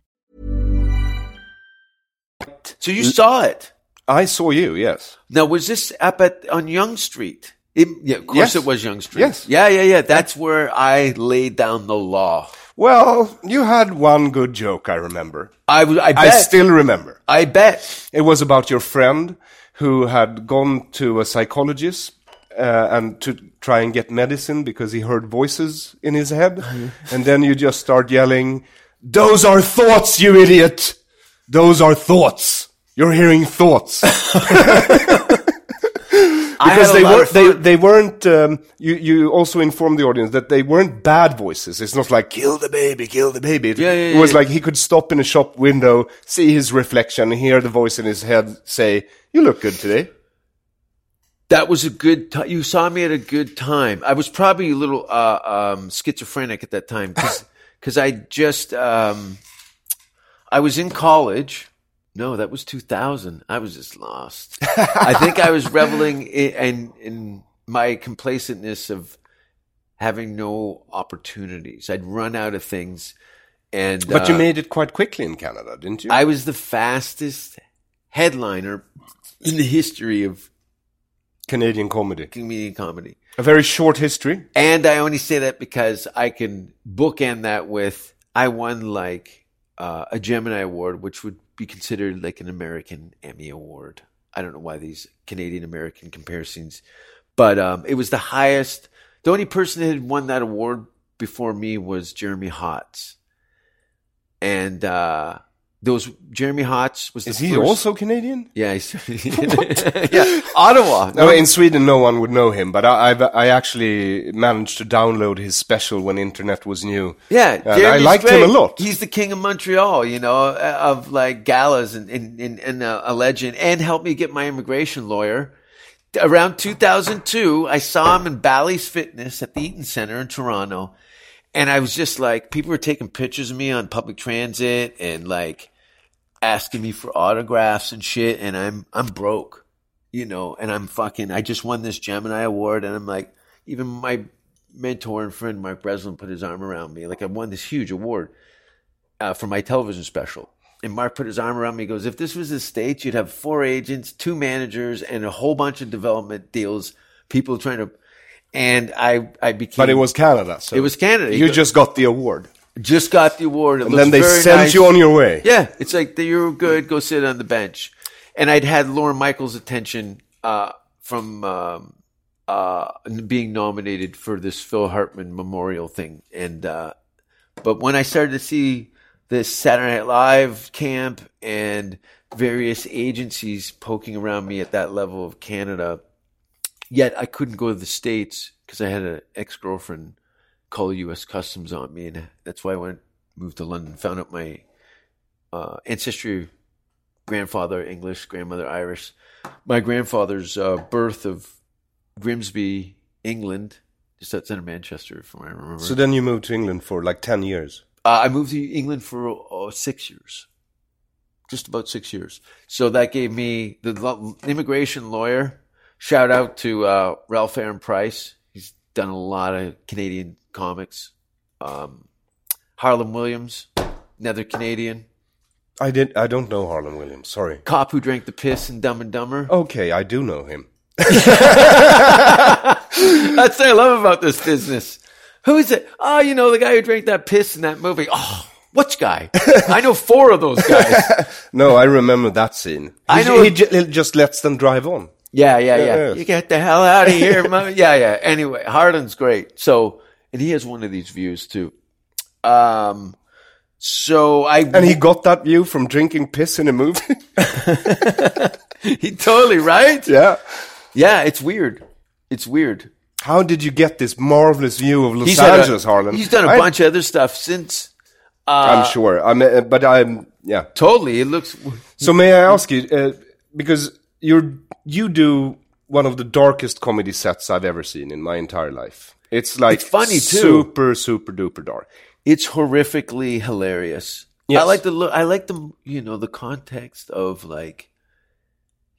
So you saw it. I saw you, yes. Now, was this up at on Yonge Street? It, yeah, of course, Yes. it was Yonge Street. Yes. Yeah, yeah, yeah. That's where I laid down the law. Well, you had one good joke, I remember. I, I bet. I still remember. I bet. It was about your friend who had gone to a psychologist uh, and to try and get medicine because he heard voices in his head. and then you just start yelling, Those are thoughts, you idiot! Those are thoughts! You're hearing thoughts. Because they weren't they, they weren't um, you you also informed the audience that they weren't bad voices it's not like kill the baby kill the baby Yeah, yeah, it was yeah. like he could stop in a shop window see his reflection and hear the voice in his head say you look good today That was a good time. You saw me at a good time. I was probably a little uh, um, schizophrenic at that time because I just um, I was in college. No, that was 2000. I was just lost. I think I was reveling in, in, in my complacentness of having no opportunities. I'd run out of things, and but you uh, made it quite quickly in canada didn't you I was the fastest headliner in the history of canadian comedy comedian comedy. a very short history And I only say that because I can bookend that with I won like uh, a Gemini Award, which would be considered like an American Emmy Award. I don't know why these Canadian American comparisons, but um, it was the highest. The only person that had won that award before me was Jeremy Hotz, and uh, those Jeremy Hotz was. The is he first- also canadian Yeah, he's, yeah, Ottawa. no, in Sweden, no one would know him, but I, I've, I actually managed to download his special when internet was new. Yeah, And I Jeremy's liked him a lot. He's the king of Montreal, you know, uh, of like galas and and, and, and a, a legend, and helped me get my immigration lawyer. Around 2002, I saw him in Bally's Fitness at the Eaton Center in Toronto, and I was just like, people were taking pictures of me on public transit and like asking me for autographs and shit, and I'm I'm broke, you know, and I'm fucking. I just won this Gemini Award, and I'm like, even my mentor and friend Mark Breslin put his arm around me, like I won this huge award uh, for my television special. And Mark put his arm around me. He goes, "If this was the states, you'd have four agents, two managers, and a whole bunch of development deals. People trying to." And I, I became. But it was Canada, so It was Canada. You just got the award. Just got the award. It And then they sent nice. you on your way. Yeah, it's like you're good. Go sit on the bench. And I'd had Lorne Michaels' attention uh, from um, uh, being nominated for this Phil Hartman Memorial thing, and uh, but when I started to see this Saturday Night Live camp and various agencies poking around me at that level of Canada, yet I couldn't go to the states because I had an ex girlfriend call U.S. Customs on me, and that's why I went moved to London, found out my uh, ancestry grandfather English, grandmother Irish. My grandfather's uh, birth of Grimsby, England, just outside of Manchester, from what I remember. So then you moved to England for like 10 years. Uh, I moved to England for uh, six years, just about six years. So that gave me the immigration lawyer. Shout out to uh, Ralph Aaron Price. He's done a lot of Canadian comics. Um, Harlan Williams, another Canadian I didn't. I don't know Harlan Williams. Sorry. cop who drank the piss in Dumb and Dumber. Okay, I do know him. That's what I love about this business. Who is it? Oh, you know, the guy who drank that piss in that movie. Oh, which guy? I know four of those guys. No, I remember that scene. I know- he, he just lets them drive on. Yeah, yeah, yeah. Yes. You get the hell out of here, mother. Yeah, yeah. Anyway, Harlan's great. So, and he has one of these views too. Um, so I And he got that view from drinking piss in a movie. he totally right. yeah. Yeah, it's weird. It's weird. How did you get this marvelous view of Los He's had a- Angeles, Harlan? He's done a I- bunch of other stuff since. Uh, I'm sure. I'm, uh, but I'm yeah. Totally, it looks. So may I ask you, uh, because you're you do one of the darkest comedy sets I've ever seen in my entire life. It's like It's funny, too. super super duper dark. It's horrifically hilarious. Yes. I like the look. I like the you know the context of like,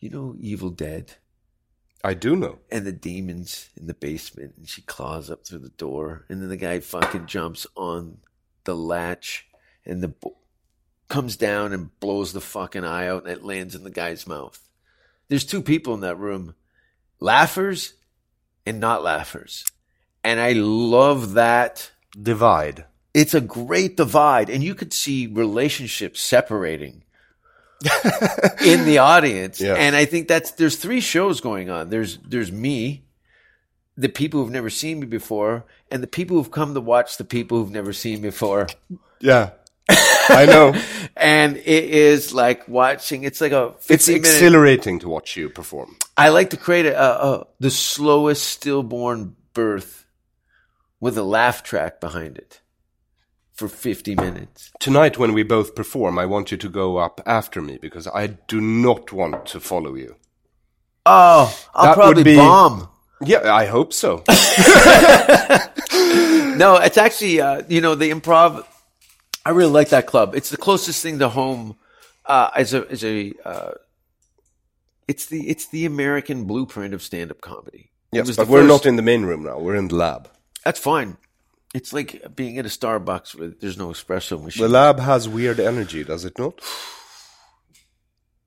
you know, Evil Dead. I do know. and the demons in the basement and she claws up through the door and then the guy fucking jumps on the latch and the bo- comes down and blows the fucking eye out and it lands in the guy's mouth there's two people in that room laughers and not laughers and i love that Divide. it's a great divide and you could see relationships separating in the audience Yeah. and i think that's there's three shows going on there's there's me the people who've never seen me before and the people who've come to watch the people who've never seen me before Yeah. I know. and it is like watching it's like a 50 It's minute exhilarating to watch you perform. i like to create a, a, a the slowest stillborn birth with a laugh track behind it for 50 minutes Tonight, when we both perform, I want you to go up after me because I do not want to follow you. oh i'll That probably be- bomb Yeah, I hope so. no, it's actually uh, you know the improv. I really like that club. It's the closest thing to home uh, as a as a. Uh, it's the it's the American blueprint of stand up comedy. Yes, but we're not in the main room now. We're in the lab. That's fine. It's like being at a Starbucks where there's no espresso machine. The lab has weird energy, does it not?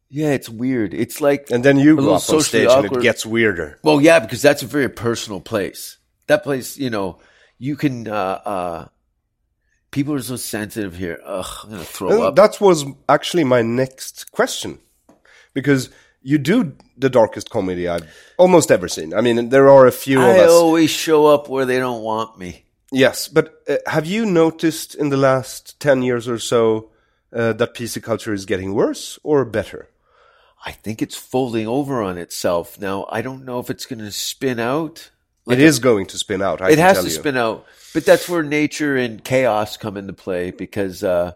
yeah, it's weird. It's like And then you go up on stage and it gets weirder. Well, yeah, because that's a very personal place. That place, you know, you can. Uh, uh, people are so sensitive here. Ugh, I'm gonna throw And up. that was actually my next question. Because you do the darkest comedy I've almost ever seen. I mean, there are a few of I us. always show up where they don't want me. Yes, but uh, have you noticed in the last 10 years or so uh, that PC culture is getting worse or better? I think it's folding over on itself now. I don't know if it's going to spin out. It is going to spin out. I it has to you. spin out, but that's where nature and chaos come into play because uh,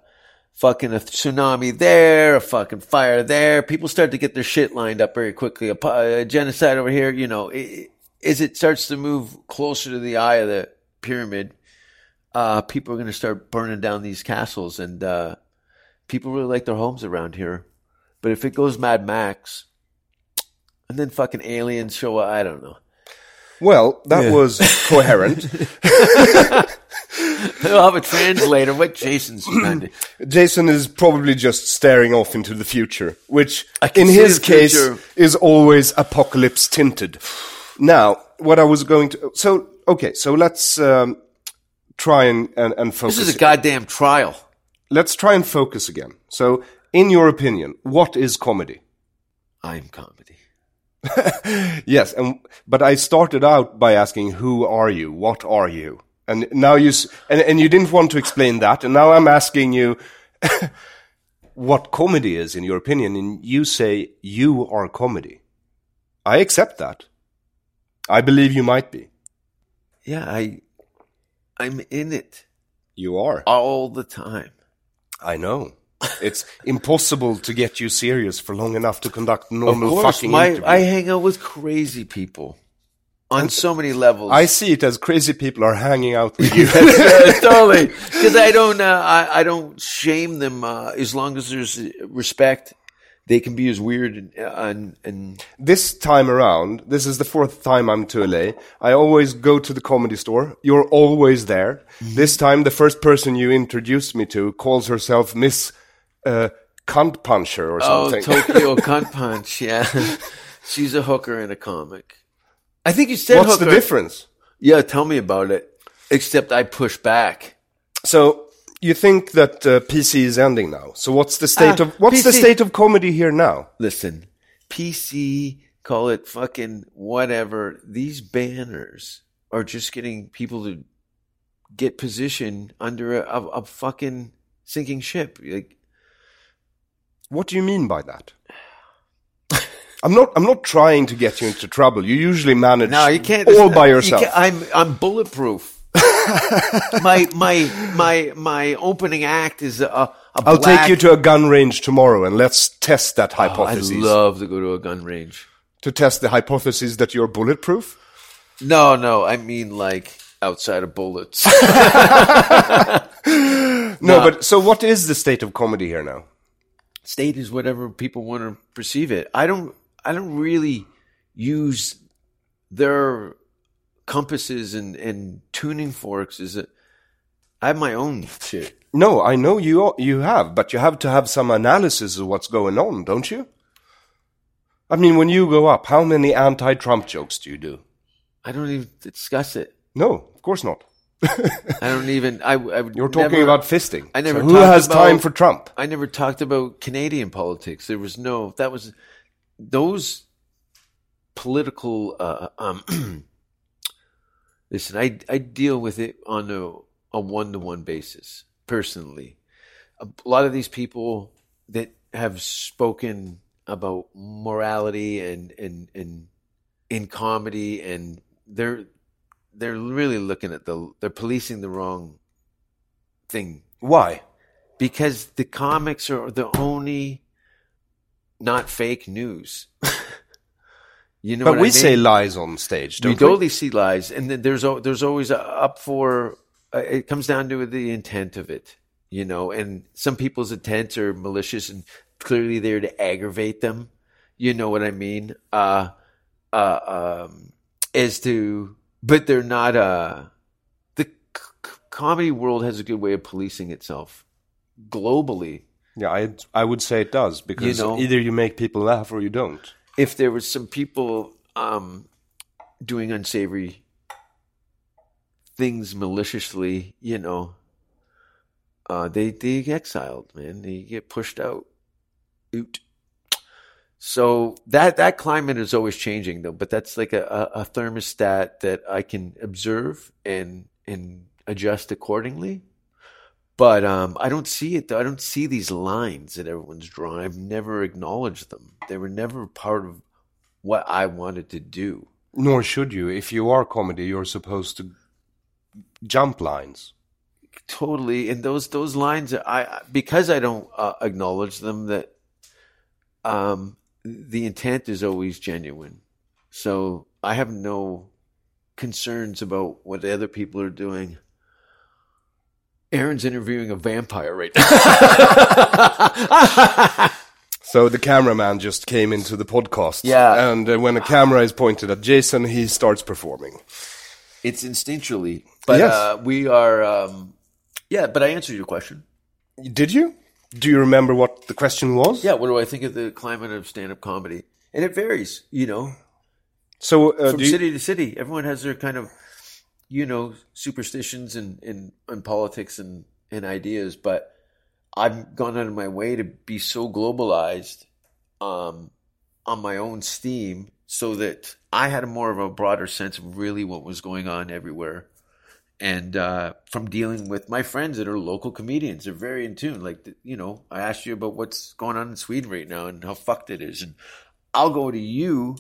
fucking a tsunami there, a fucking fire there. People start to get their shit lined up very quickly. A, a genocide over here, you know, it, as it starts to move closer to the eye of the pyramid, uh, people are going to start burning down these castles, and uh, people really like their homes around here. But if it goes Mad Max, and then fucking aliens show up, I don't know. Well, that Yeah. was coherent. I'll have a translator. What Jason's trying. Jason is probably just staring off into the future, which in his case is always apocalypse tinted. Now, what I was going to so okay, so let's um, try and, and, and focus. This is a goddamn trial. Let's try and focus again. So, in your opinion, what is comedy? I'm comedy. Yes, and but I started out by asking, "Who are you? What are you?" And now you and and you didn't want to explain that, and now I'm asking you what comedy is in your opinion, and you say you are comedy. I accept that. I believe you might be. Yeah, I I'm in it You are. all the time. I know. It's impossible to get you serious for long enough to conduct Of normal course, fucking my, interview. I hang out with crazy people on so many levels. I see it as crazy people are hanging out with you. Yeah, totally. Because I don't, uh, I, I don't shame them uh, as long as there's respect. They can be as weird and, and, and this time around, this is the fourth time I'm to LA. I always go to the comedy store. You're always there. Mm-hmm. This time, the first person you introduced me to calls herself Miss uh, Cunt Puncher or something. oh, something. Tokyo Cunt Punch. Yeah, she's a hooker and a comic. I think you said What's hooker. the difference? Yeah, tell me about it. Except I push back. So you think that uh, PC is ending now? So what's the state Ah, of what's the state of comedy here now? Listen, PC, call it fucking whatever. These banners are just getting people to get position under a, a, a fucking sinking ship. Like, What do you mean by that? I'm not. I'm not trying to get you into trouble. You usually manage no, you can't. all by you yourself. can't- I'm I'm bulletproof. my my my my opening act is a. a I'll black- take you to a gun range tomorrow and let's test that Oh, I'd hypothesis. love to go to a gun range. to test the hypothesis that you're bulletproof. No, no, I mean like outside of bullets. No, but so what is the state of comedy here now? State is whatever people want to perceive it. I don't I don't really use their compasses and, and tuning forks is it I have my own shit. No, I know you you have, but you have to have some analysis of what's going on, don't you? I mean, when you go up, how many anti-Trump jokes do you do? I don't even discuss it. No, of course not. I don't even I, I You're talking never- about fisting. I never So who has about- time for Trump? I never talked about Canadian politics. There was no that was those political uh, um listen, I I deal with it on a a one to one basis personally. A lot of these people that have spoken about morality and and and in comedy and they're they're really looking at the they're policing the wrong thing Why? because the comics are the only not fake news. you know, but what we I mean? say lies on stage, we don't we? totally see lies, and then there's there's always a, up for. Uh, it comes down to the intent of it, you know, and some people's intents are malicious and clearly there to aggravate them. You know what I mean? Uh, uh, um, as to, but they're not. Uh, the c- c- comedy world has a good way of policing itself globally. Yeah, I I would say it does because You know- either you make people laugh or you don't. if there was some people um, doing unsavory things maliciously, you know, uh, they they get exiled, man. They get pushed out. Oot. So that that climate is always changing, though. But that's like a, a, thermostat that I can observe and and adjust accordingly. But um, I don't see it. Though. I don't see these lines that everyone's drawn. I've never acknowledged them. They were never part of what I wanted to do. Nor should you. If you are comedy, you're supposed to jump lines. Totally, and those those lines, I because I don't uh, acknowledge them. That um, the intent is always genuine. So I have no concerns about what the other people are doing. Aaron's interviewing a vampire right now. So the cameraman just came into the podcast. Yeah. And uh, when a camera is pointed at Jason, he starts performing. it's instinctually, but Yes. uh, we are. Um, yeah, but I answered your question. Did you? Do you remember what the question was? Yeah, what do I think of the climate of stand-up comedy? And it varies, you know. So uh, from city to city. Everyone has their kind of you know, superstitions and and, and politics and and ideas, but I've gone out of my way to be so globalized um, on my own steam, so that I had a more of a broader sense of really what was going on everywhere. And uh, from dealing with my friends that are local comedians, they're very in tune. Like, you know, I asked you about what's going on in Sweden right now and how fucked it is. And I'll go to you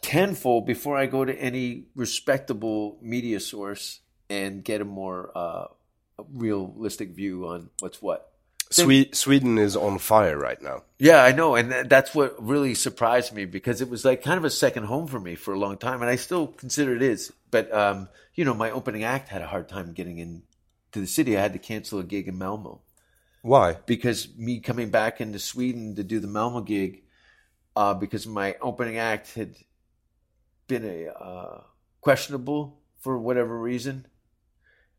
tenfold before I go to any respectable media source and get a more uh, realistic view on what's what. Swe- Sweden is on fire right now. Yeah, I know, and th- that's what really surprised me because it was like kind of a second home for me for a long time, and I still consider it is. But um, you know, my opening act had a hard time getting in to the city. I had to cancel a gig in Malmo Why? because me coming back into Sweden to do the Malmo gig, uh, because my opening act had been a uh, questionable for whatever reason.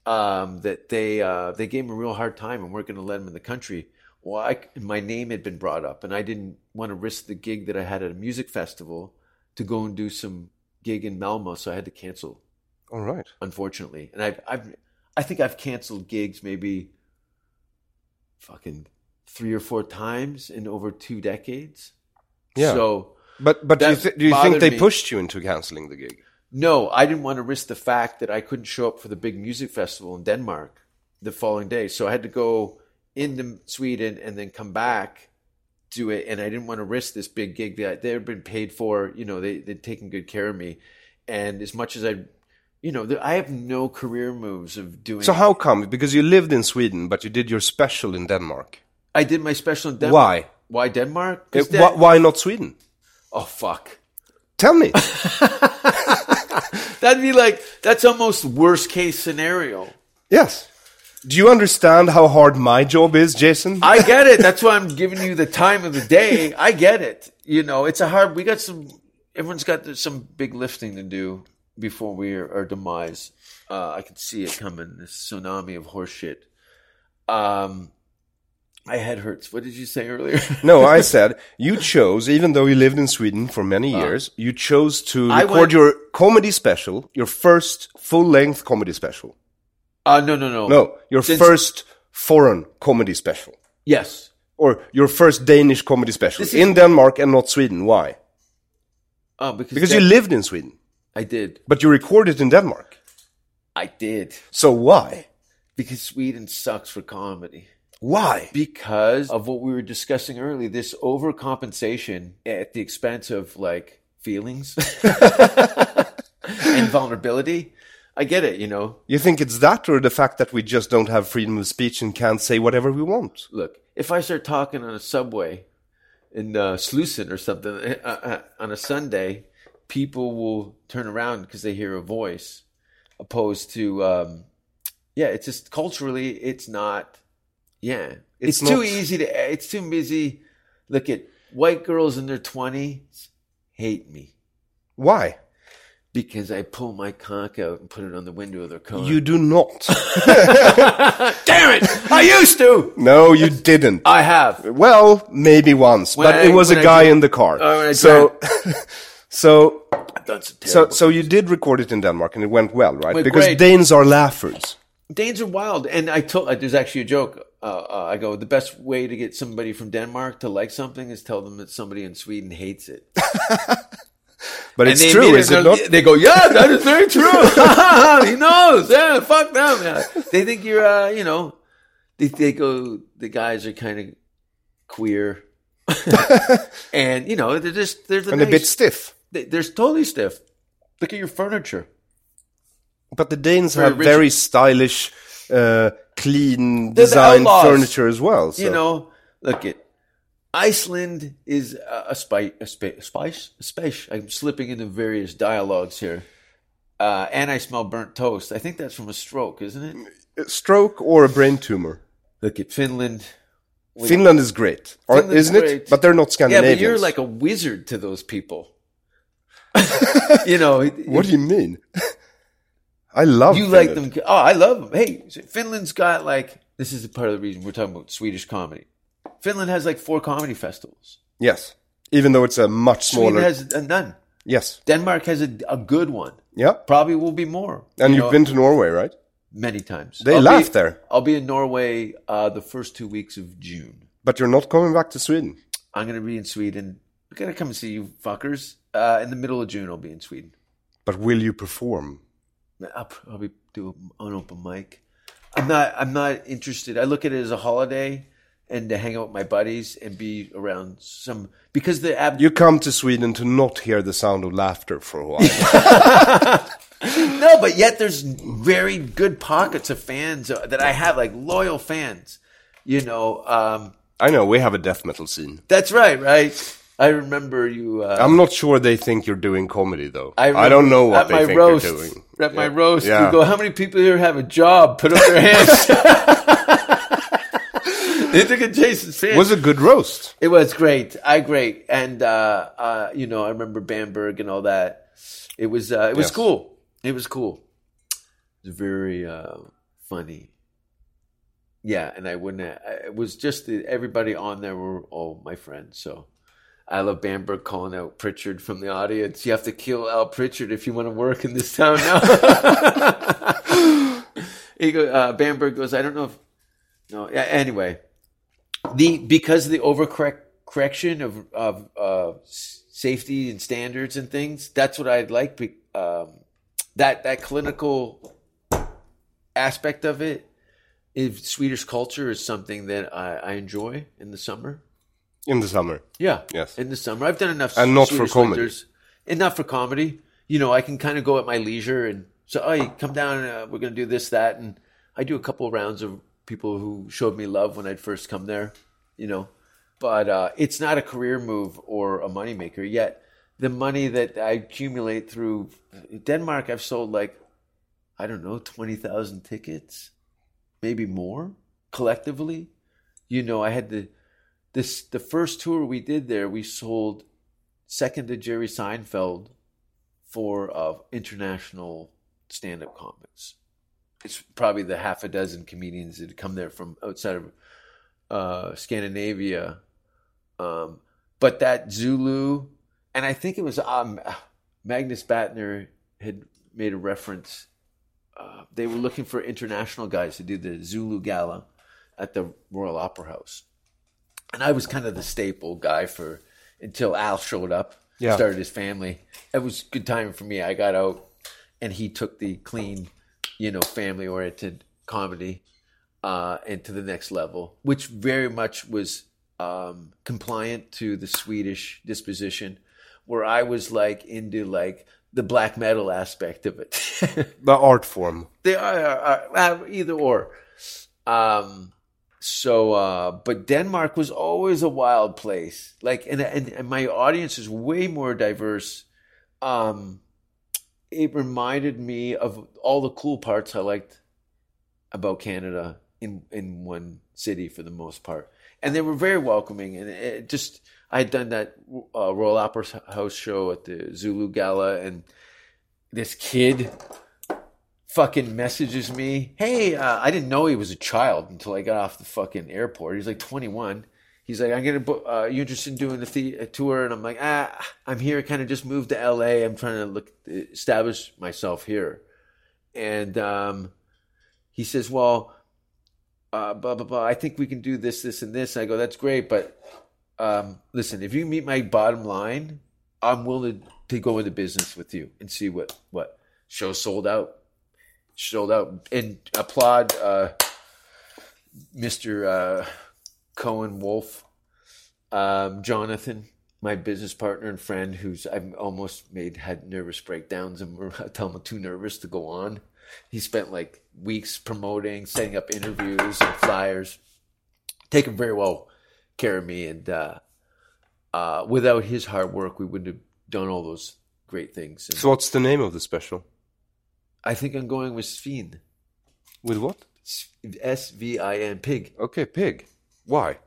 Um, that they uh, they gave him a real hard time and weren't going to let him in the country. Well, I, my name had been brought up, and I didn't want to risk the gig that I had at a music festival to go and do some gig in Malmo, so I had to cancel All right. unfortunately. And I've, I've, I think I've canceled gigs maybe fucking three or four times in over two decades. Yeah. So, But but do you, th- do you think they me. pushed you into canceling the gig? No, I didn't want to risk the fact that I couldn't show up for the big music festival in Denmark the following day. So I had to go into Sweden and then come back do it. And I didn't want to risk this big gig that they had been paid for. You know, they, they'd taken good care of me. And as much as I, you know, I have no career moves of doing. So how come? Because you lived in Sweden, but you did your special in Denmark. I did my special in Denmark. Why? Why Denmark? Why not Sweden? oh fuck! Tell me. That'd be like that's almost worst case scenario. yes. Do you understand how hard my job is, Jason? I get it. That's why I'm giving you the time of the day. I get it. You know, it's a hard. We got some. Everyone's got some big lifting to do before we are our demise. Uh, I can see it coming. This tsunami of horseshit. Um, my head hurts. What did you say earlier? no, I said you chose, even though you lived in Sweden for many years, you chose to I record went- your comedy special, your first full-length comedy special. Uh, no, no, no. No, your Since- first foreign comedy special. Yes. Or your first Danish comedy special This is- in Denmark and not Sweden. Why? Uh, because Because that- you lived in Sweden, I did. but you recorded in Denmark. I did. So why? Because Sweden sucks for comedy. Why? because of what we were discussing earlier this overcompensation at the expense of like feelings and vulnerability i get it you know You think it's that or the fact that we just don't have freedom of speech and can't say whatever we want? look if i start talking on a subway in uh, Slussen or something uh, uh, on a sunday people will turn around because they hear a voice opposed to um, yeah it's just culturally it's not yeah it's, It's too easy to it's too busy look at white girls in their 20s hate me Why? because i pull my cock out and put it on the window of their car You do not. damn it i used to no, you didn't. i have Well, maybe once, When but I- it was a guy in the car. Oh, so, so, so, so you did record it in Denmark, and it went well, right? Went because great. Danes are laughers. Danes are wild, and I told uh, there's actually a joke. Uh, uh, I go the best way to get somebody from Denmark to like something is tell them that somebody in Sweden hates it. But And it's true, immediately- is it not? They go, yeah, that is very true. he knows. Yeah, fuck them. Yeah. They think you're, uh, you know, they, they go. The guys are kind of queer, and you know, they're just they're the And a bit stiff. They, they're totally stiff. Look at your furniture. But the Danes Very have rich. very stylish, uh, clean the furniture as well. So. You know, look at Iceland is a, a spice, a spa- spice, a spice. I'm slipping into various dialogues here. Uh, and I smell burnt toast. I think that's from a stroke, isn't it? A stroke or a brain tumor. Look at Finland. Finland is great, Finland's isn't it? But they're not Yeah, Scandinavians. but you're like a wizard to those people. you know, What do you mean? I love you like them. Oh, I love them. Hey, Finland's got like this is part of the reason we're talking about Swedish comedy. Finland has like four comedy festivals. Yes, even though it's a much smaller. Sweden has uh, none. yes, Denmark has a, a good one. Yeah. Probably will be more. And you you've know, been to Norway, right? many times. They I'll laugh be- there. I'll be in Norway uh, the first two weeks of June. But you're not coming back to Sweden. I'm going to be in Sweden. I'm going to come and see you fuckers. Uh, in the middle of June, I'll be in Sweden. But will you perform? I'll probably do an open mic. I'm not. I'm not interested. I look at it as a holiday and to hang out with my buddies and be around some because the ab- You come to Sweden to not hear the sound of laughter for a while. no, but yet there's very good pockets of fans uh, that I have, like loyal fans. You know, um, I know we have a death metal scene. that's right, right. I remember you. Uh, I'm not sure they think you're doing comedy though. I, I, don't know what they my think roast, you're doing. At my roast, Yeah. you go, how many people here have a job? Put up their hands. they took a Jason's fan. was a good roast. It was great. I great, and uh, uh, you know, I remember Bamberg and all that. It was uh, it was Yes. cool. It was cool. It was very uh, funny. Yeah, and I wouldn't. It was just the, everybody on there were all my friends. So I love Bamberg calling out Pitcher from the audience. You have to kill Al Pitcher if you want to work in this town now. he go, uh, Bamberg goes. I don't know if no. Anyway, the because of the overcorrect correction of of uh, safety and standards and things. That's what I'd like. Um, that that clinical aspect of it, if Swedish culture is something that I, I enjoy in the summer. In the summer. Yeah. Yes. In the summer, I've done enough. And not for comedy. winters. and not for comedy. You know, I can kind of go at my leisure and so, oh, come down. Uh, we're going to do this, that, and I do a couple of rounds of people who showed me love when I'd first come there. You know, but uh, it's not a career move or a moneymaker yet. The money that I accumulate through Denmark, I've sold like I don't know twenty thousand tickets, maybe more collectively. You know, I had the this the first tour we did there. We sold second to Jerry Seinfeld for uh, international stand-up comics. It's probably the half a dozen comedians that come there from outside of uh, Scandinavia. Um, but that Zulu, and I think it was um, Magnus Betnér had made a reference. Uh, they were looking for international guys to do the Zulu Gala at the Royal Opera House, and I was kind of the staple guy for until Al showed up, Yeah. started his family. It was good timing for me. I got out, and he took the clean, you know, family oriented comedy uh, and to the next level, which very much was um, compliant to the Swedish disposition, where I was like into like the black metal aspect of it. The art form. they are, are, are either or. Um, so, uh, but Denmark was always a wild place. Like, and, and, and my audience is way more diverse. Um, it reminded me of all the cool parts I liked about Canada in in one city for the most part, and they were very welcoming. And it just I had done that uh, Royal Opera House show at the Zulu Gala, and this kid fucking messages me, "Hey, uh, I didn't know he was a child until I got off the fucking airport. He's like 21." He's like, "I'm gonna book. Uh, you interested in doing a, the- a tour?" And I'm like, "Ah, I'm here. Kind of just moved to LA. I'm trying to look establish myself here." And um, he says, "Well, uh, blah blah blah. I think we can do this, this, and this." I go, "That's great, but um, listen, if you meet my bottom line, I'm willing to go into business with you and see what what show sold out, sold out, and applaud uh, Mister uh, Cohen Wolf, um, Jonathan." My business partner and friend, who's I've almost made had nervous breakdowns, and we're, I tell him I'm too nervous to go on. He spent like weeks promoting, setting up interviews and flyers, taking very well care of me. And uh, uh, without his hard work, we wouldn't have done all those great things. And So what's the name of the special? I think I'm going with Svin. With what? S V I N, pig. Okay, pig. Why?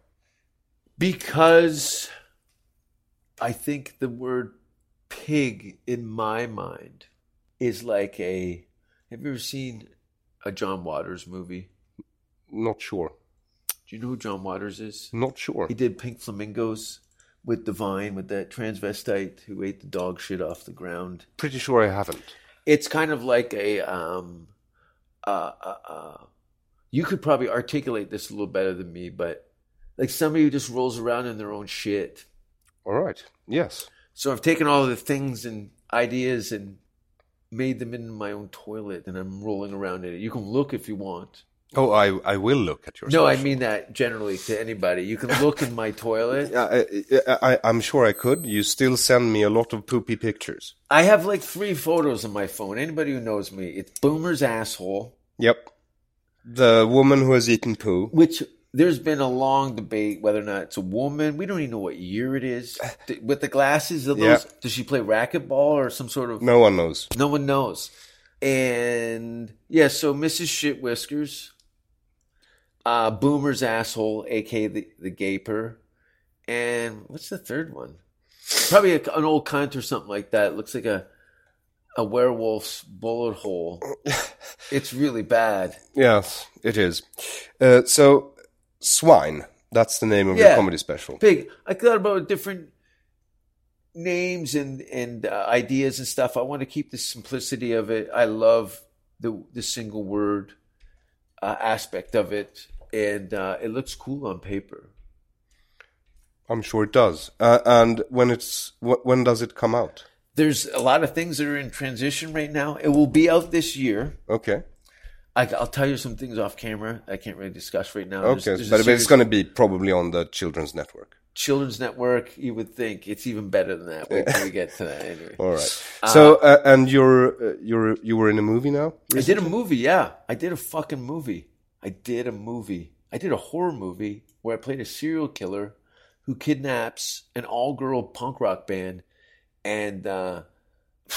Because I think the word pig in my mind is like a. Have you ever seen a John Waters movie? Not sure. Do you know who John Waters is? Not sure. He did Pink Flamingos with Divine, with that transvestite who ate the dog shit off the ground. Pretty sure I haven't. It's kind of like a um, uh, uh, uh, you could probably articulate this a little better than me, but like somebody who just rolls around in their own shit. All right. Yes. So I've taken all the things and ideas and made them in my own toilet, and I'm rolling around in it. You can look if you want. Oh, I I will look at your. No, I mean that generally to anybody. You can look in my toilet. Yeah, I, I, I'm sure I could. You still send me a lot of poopy pictures. I have like three photos on my phone. Anybody who knows me, it's Boomer's asshole, Yep. The woman who has eaten poo. which there's been a long debate whether or not it's a woman. We don't even know what year it is. With the glasses, those, Yeah. does she play racquetball or some sort of? No one knows. No one knows. And yeah, so Mrs. Shit Whiskers, uh, Boomer's asshole, aka the, the gaper, and what's the third one? Probably a, an old cunt or something like that. It looks like a a werewolf's bullet hole. it's really bad. Yes, it is. Uh, so, swine. That's the name of your comedy special. Big. I thought about different names and and uh, ideas and stuff. I want to keep the simplicity of it. I love the the single word uh, aspect of it, and uh, it looks cool on paper. I'm sure it does. Uh, and when it's wh- when does it come out? There's a lot of things that are in transition right now. It will be out this year. Okay. I, I'll tell you some things off camera I can't really discuss right now. Okay, there's a but, but it's going to be probably on the Children's Network. Children's Network. You would think it's even better than that. Wait till we get to that. Anyway. All right. So, uh, and you're uh, you're you were in a movie now? I did a movie, yeah. I did a fucking movie. I did a movie. I did a horror movie where I played a serial killer who kidnaps an all girl punk rock band and uh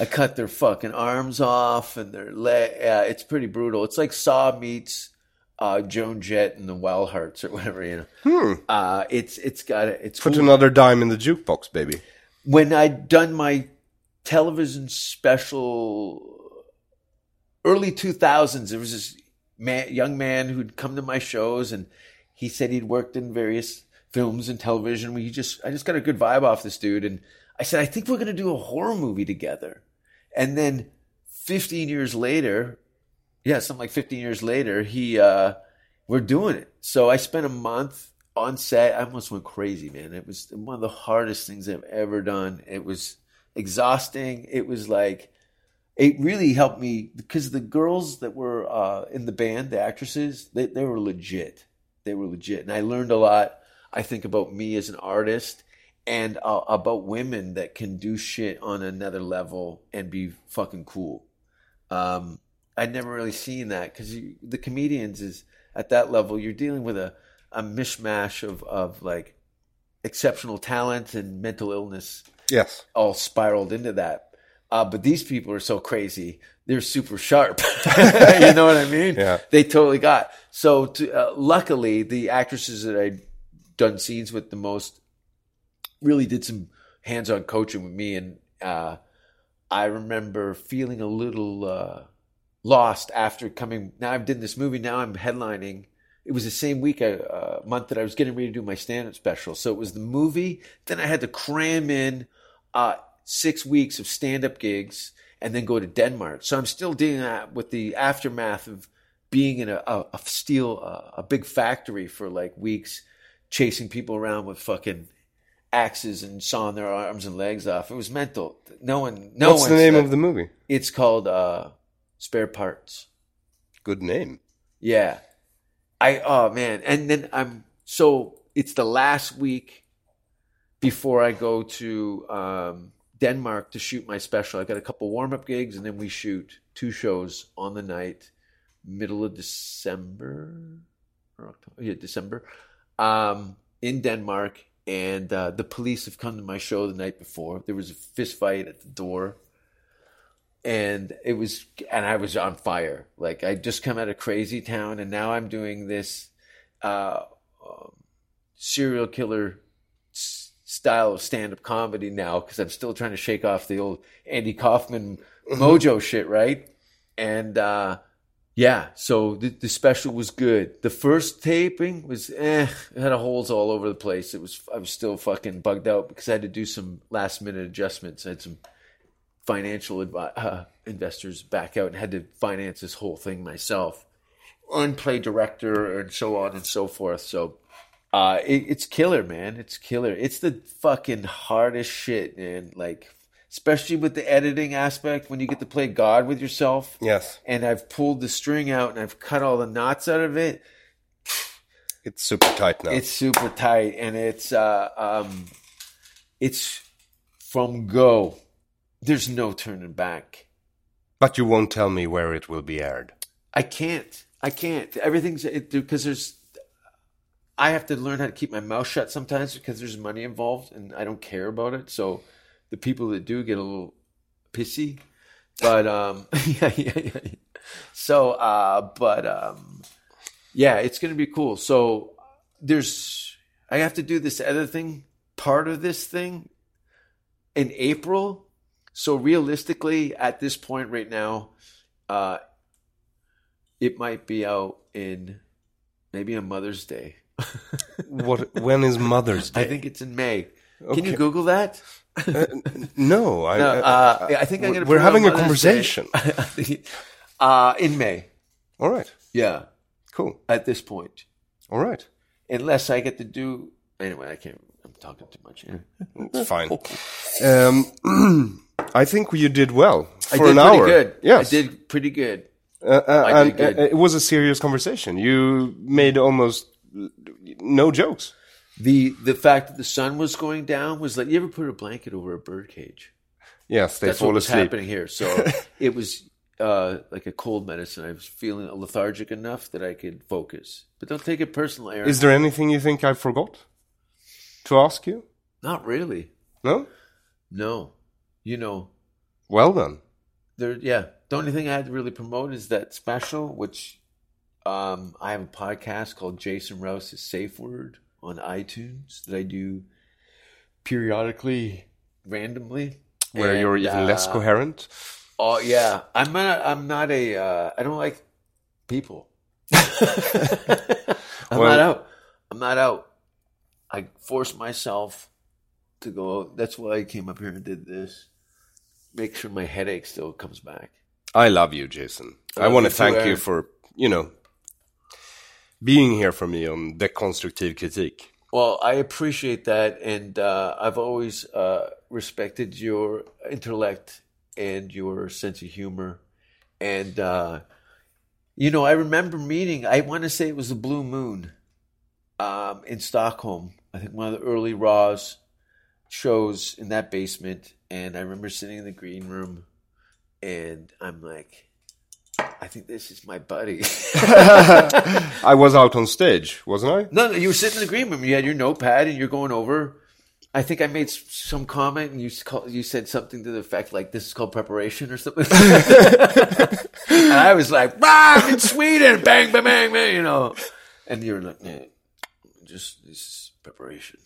I cut their fucking arms off and their leg. Yeah, it's pretty brutal. It's like Saw meets uh, Joan Jett and the Wild Hearts or whatever, you know. Uh, it's it's got a, it's Put cool. another dime in the jukebox, baby. when I'd done my television special early 2000s there was this man, young man who'd come to my shows and he said he'd worked in various films and television. We just I just got a good vibe off this dude and I said I think we're going to do a horror movie together. And then 15 years later yeah something like 15 years later he uh we're doing it. So I spent a month on set. I almost went crazy man. It was one of the hardest things I've ever done. It was exhausting. It was like it really helped me because the girls that were uh, in the band, the actresses, they, they were legit. They were legit. And I learned a lot, I think, about me as an artist and uh, about women that can do shit on another level and be fucking cool. Um, I'd never really seen that because the comedians is at that level, you're dealing with a, a mishmash of, of like exceptional talent and mental illness Yes. all spiraled into that. Uh, but these people are so crazy; they're super sharp. you know what I mean? Yeah. They totally got. So, to, uh, luckily, the actresses that I'd done scenes with the most really did some hands-on coaching with me, and uh, I remember feeling a little uh, lost after coming. Now I've done this movie. Now I'm headlining. It was the same week, a uh, month that I was getting ready to do my stand-up special. So it was the movie. Then I had to cram in uh, six weeks of stand-up gigs and then go to Denmark. So I'm still dealing with the aftermath of being in a, a, a steel, uh, a big factory for like weeks, chasing people around with fucking axes and sawing their arms and legs off. It was mental. No one, no What's the name said- of the movie? It's called uh, Spare Parts. Good name. Yeah. I oh man. And then I'm so it's the last week before I go to um, Denmark to shoot my special. I got a couple warm up gigs and then we shoot two shows on the night, middle of December or October. Yeah, December. Um, in Denmark. And uh, the police have come to my show the night before. There was a fist fight at the door and it was and i was on fire like i just come out of crazy town and now i'm doing this uh um, serial killer style of stand-up comedy now because i'm still trying to shake off the old andy kaufman mojo shit right? And uh yeah so the, the special was good. The first taping was eh it had holes all over the place. It was i was still fucking bugged out because i had to do some last minute adjustments. I had some financial advi- uh, investors back out and had to finance this whole thing myself, and play director and so on and so forth. So uh, it, it's killer, man. It's killer. It's the fucking hardest shit, man. Like, especially with the editing aspect when you get to play God with yourself. Yes. And I've pulled the string out and I've cut all the knots out of it. It's super tight now. It's super tight, and it's uh, um, it's from go. There's no turning back. but you won't tell me where it will be aired. I can't. I can't. Everything's because there's. I have to learn how to keep my mouth shut sometimes because there's money involved, and I don't care about it. So the people that do get a little pissy, but um, yeah, yeah, yeah. So, uh, but um, yeah, it's gonna be cool. So there's. I have to do this other thing, part of this thing, in April. So realistically, at this point right now, uh, it might be out in maybe on Mother's Day. What? When is Mother's Day? I think it's in May. Can you Google that? no, I, No, uh, I think I'm we're- going to. We're having a conversation. uh, in May. All right, Yeah, cool. at this point, All right, unless I get to do anyway. I can't. I'm talking too much. it's fine. Um, I think you did well for I did an pretty hour. good. Yes, I did pretty good. Uh, uh, I and uh, it was a serious conversation. You made almost no jokes. The the fact that the sun was going down was like you ever put a blanket over a bird cage? Yes, they That's fall what was asleep. happening here. So it was uh, like a cold medicine. I was feeling lethargic enough that I could focus. But don't take it personal, Aron. Is there anything you think I forgot to ask you? Not really. No. No. You know, Well then. there. Yeah. The only thing I had to really promote is that special, which um, I have a podcast called Jason Rouse's Safe Word on iTunes that I do periodically, randomly. Where you're And, even less uh, coherent. Oh yeah, I'm not. I'm not a. Uh, I don't like people. I'm Well- not out. I'm not out. I force myself to go. That's why I came up here and did this. Make sure my headache still comes back. I love you, Jason. I I, want to thank you for, you know, being here for me on Dekonstruktiv Kritik. Well, I appreciate that, and uh, I've always uh, respected your intellect and your sense of humor. And uh, you know, I remember meeting. I want to say it was the Blue Moon um, in Stockholm. I think one of the early Raws shows in that basement, and I remember sitting in the green room, and I'm like, I think this is my buddy. I was out on stage, wasn't I? No, no, you were sitting in the green room. You had your notepad, and you're going over. I think I made some comment, and you call, you said something to the effect like, "This is called preparation" or something. and I was like, "Ah, I'm in Sweden, bang, bang, bang, bang," you know. And you were like, "Yeah, just this is preparation,"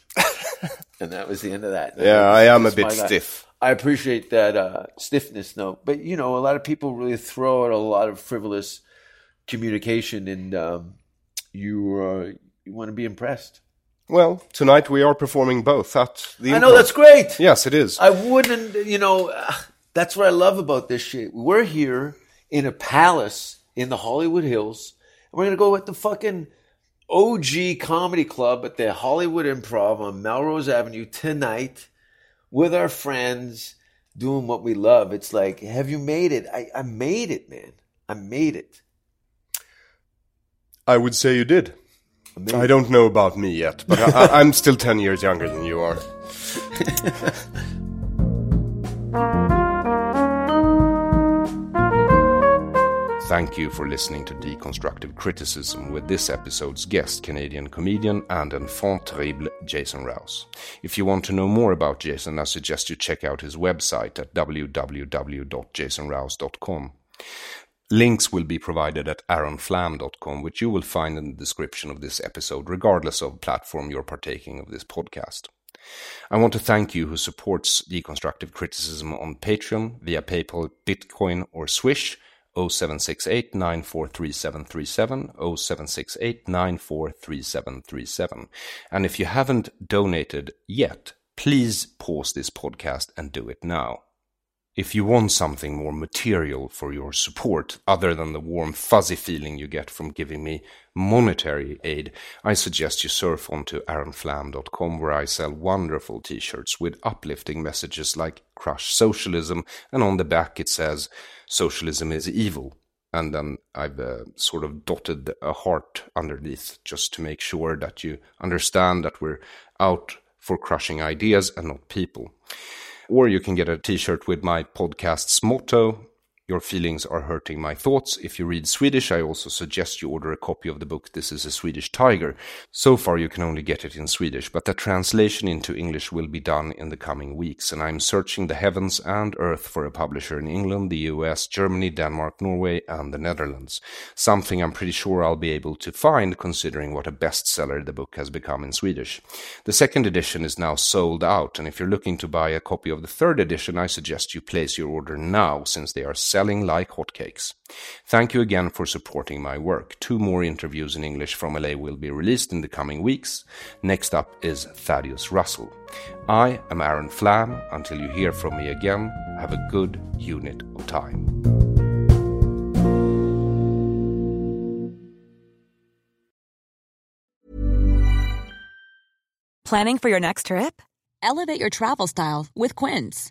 and that was the end of that. Yeah, I am a bit stiff. I appreciate that uh, stiffness, though. But you know, a lot of people really throw out a lot of frivolous communication, and um, you uh, you want to be impressed. Well, tonight we are performing both at the I know Improv. that's great. Yes, it is. I wouldn't, you know, uh, that's what I love about this shit. We're here in a palace in the Hollywood Hills, and we're gonna go at the fucking OG comedy club at the Hollywood Improv on Melrose Avenue tonight with our friends doing what we love. It's like, have you made it? I, I made it, man. I made it. I would say you did. Amazing. I don't know about me yet, but I, I, I'm still 10 years younger than you are. Thank you for listening to Deconstructive Criticism with this episode's guest, Canadian comedian and enfant terrible Jason Rouse. If you want to know more about Jason, I suggest you check out his website at www.jasonrouse.com. Links will be provided at aronflam.com, which you will find in the description of this episode, regardless of platform you're partaking of this podcast. I want to thank you who supports deconstructive criticism on Patreon via PayPal, Bitcoin, or Swish 0768 943737 0768 943737. And if you haven't donated yet, please pause this podcast and do it now. If you want something more material for your support, other than the warm, fuzzy feeling you get from giving me monetary aid, I suggest you surf onto aronflam.com where I sell wonderful t shirts with uplifting messages like Crush Socialism, and on the back it says, Socialism is evil. And then I've uh, sort of dotted a heart underneath just to make sure that you understand that we're out for crushing ideas and not people. Or you can get a t shirt with my podcast's motto your feelings are hurting my thoughts. If you read Swedish, I also suggest you order a copy of the book This is a Swedish Tiger. So far, you can only get it in Swedish, but the translation into English will be done in the coming weeks. And I'm searching the heavens and earth for a publisher in England, the US, Germany, Denmark, Norway, and the Netherlands. Something I'm pretty sure I'll be able to find, considering what a bestseller the book has become in Swedish. The second edition is now sold out, and if you're looking to buy a copy of the third edition, I suggest you place your order now, since they are selling like hotcakes. Thank you again for supporting my work. Two more interviews in English from LA will be released in the coming weeks. Next up is Thaddeus Russell. I am Aron Flam. Until you hear from me again, have a good unit of time. Planning for your next trip? Elevate your travel style with Quince.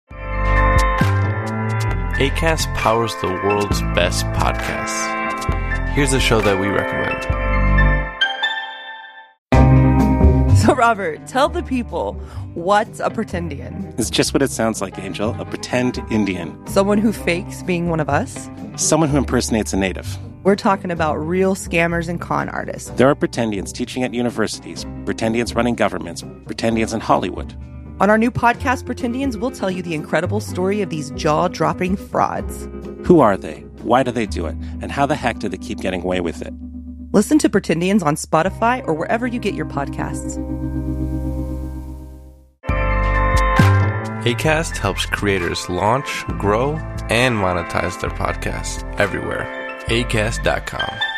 ACAST powers the world's best podcasts. Here's a show that we recommend. So, Robert, tell the people what's a pretendian? It's just what it sounds like, Angel a pretend Indian. Someone who fakes being one of us? Someone who impersonates a native. We're talking about real scammers and con artists. There are pretendians teaching at universities, pretendians running governments, pretendians in Hollywood. On our new podcast, Pretendians, we'll tell you the incredible story of these jaw dropping frauds. Who are they? Why do they do it? And how the heck do they keep getting away with it? Listen to Pretendians on Spotify or wherever you get your podcasts. ACAST helps creators launch, grow, and monetize their podcasts everywhere. ACAST.com.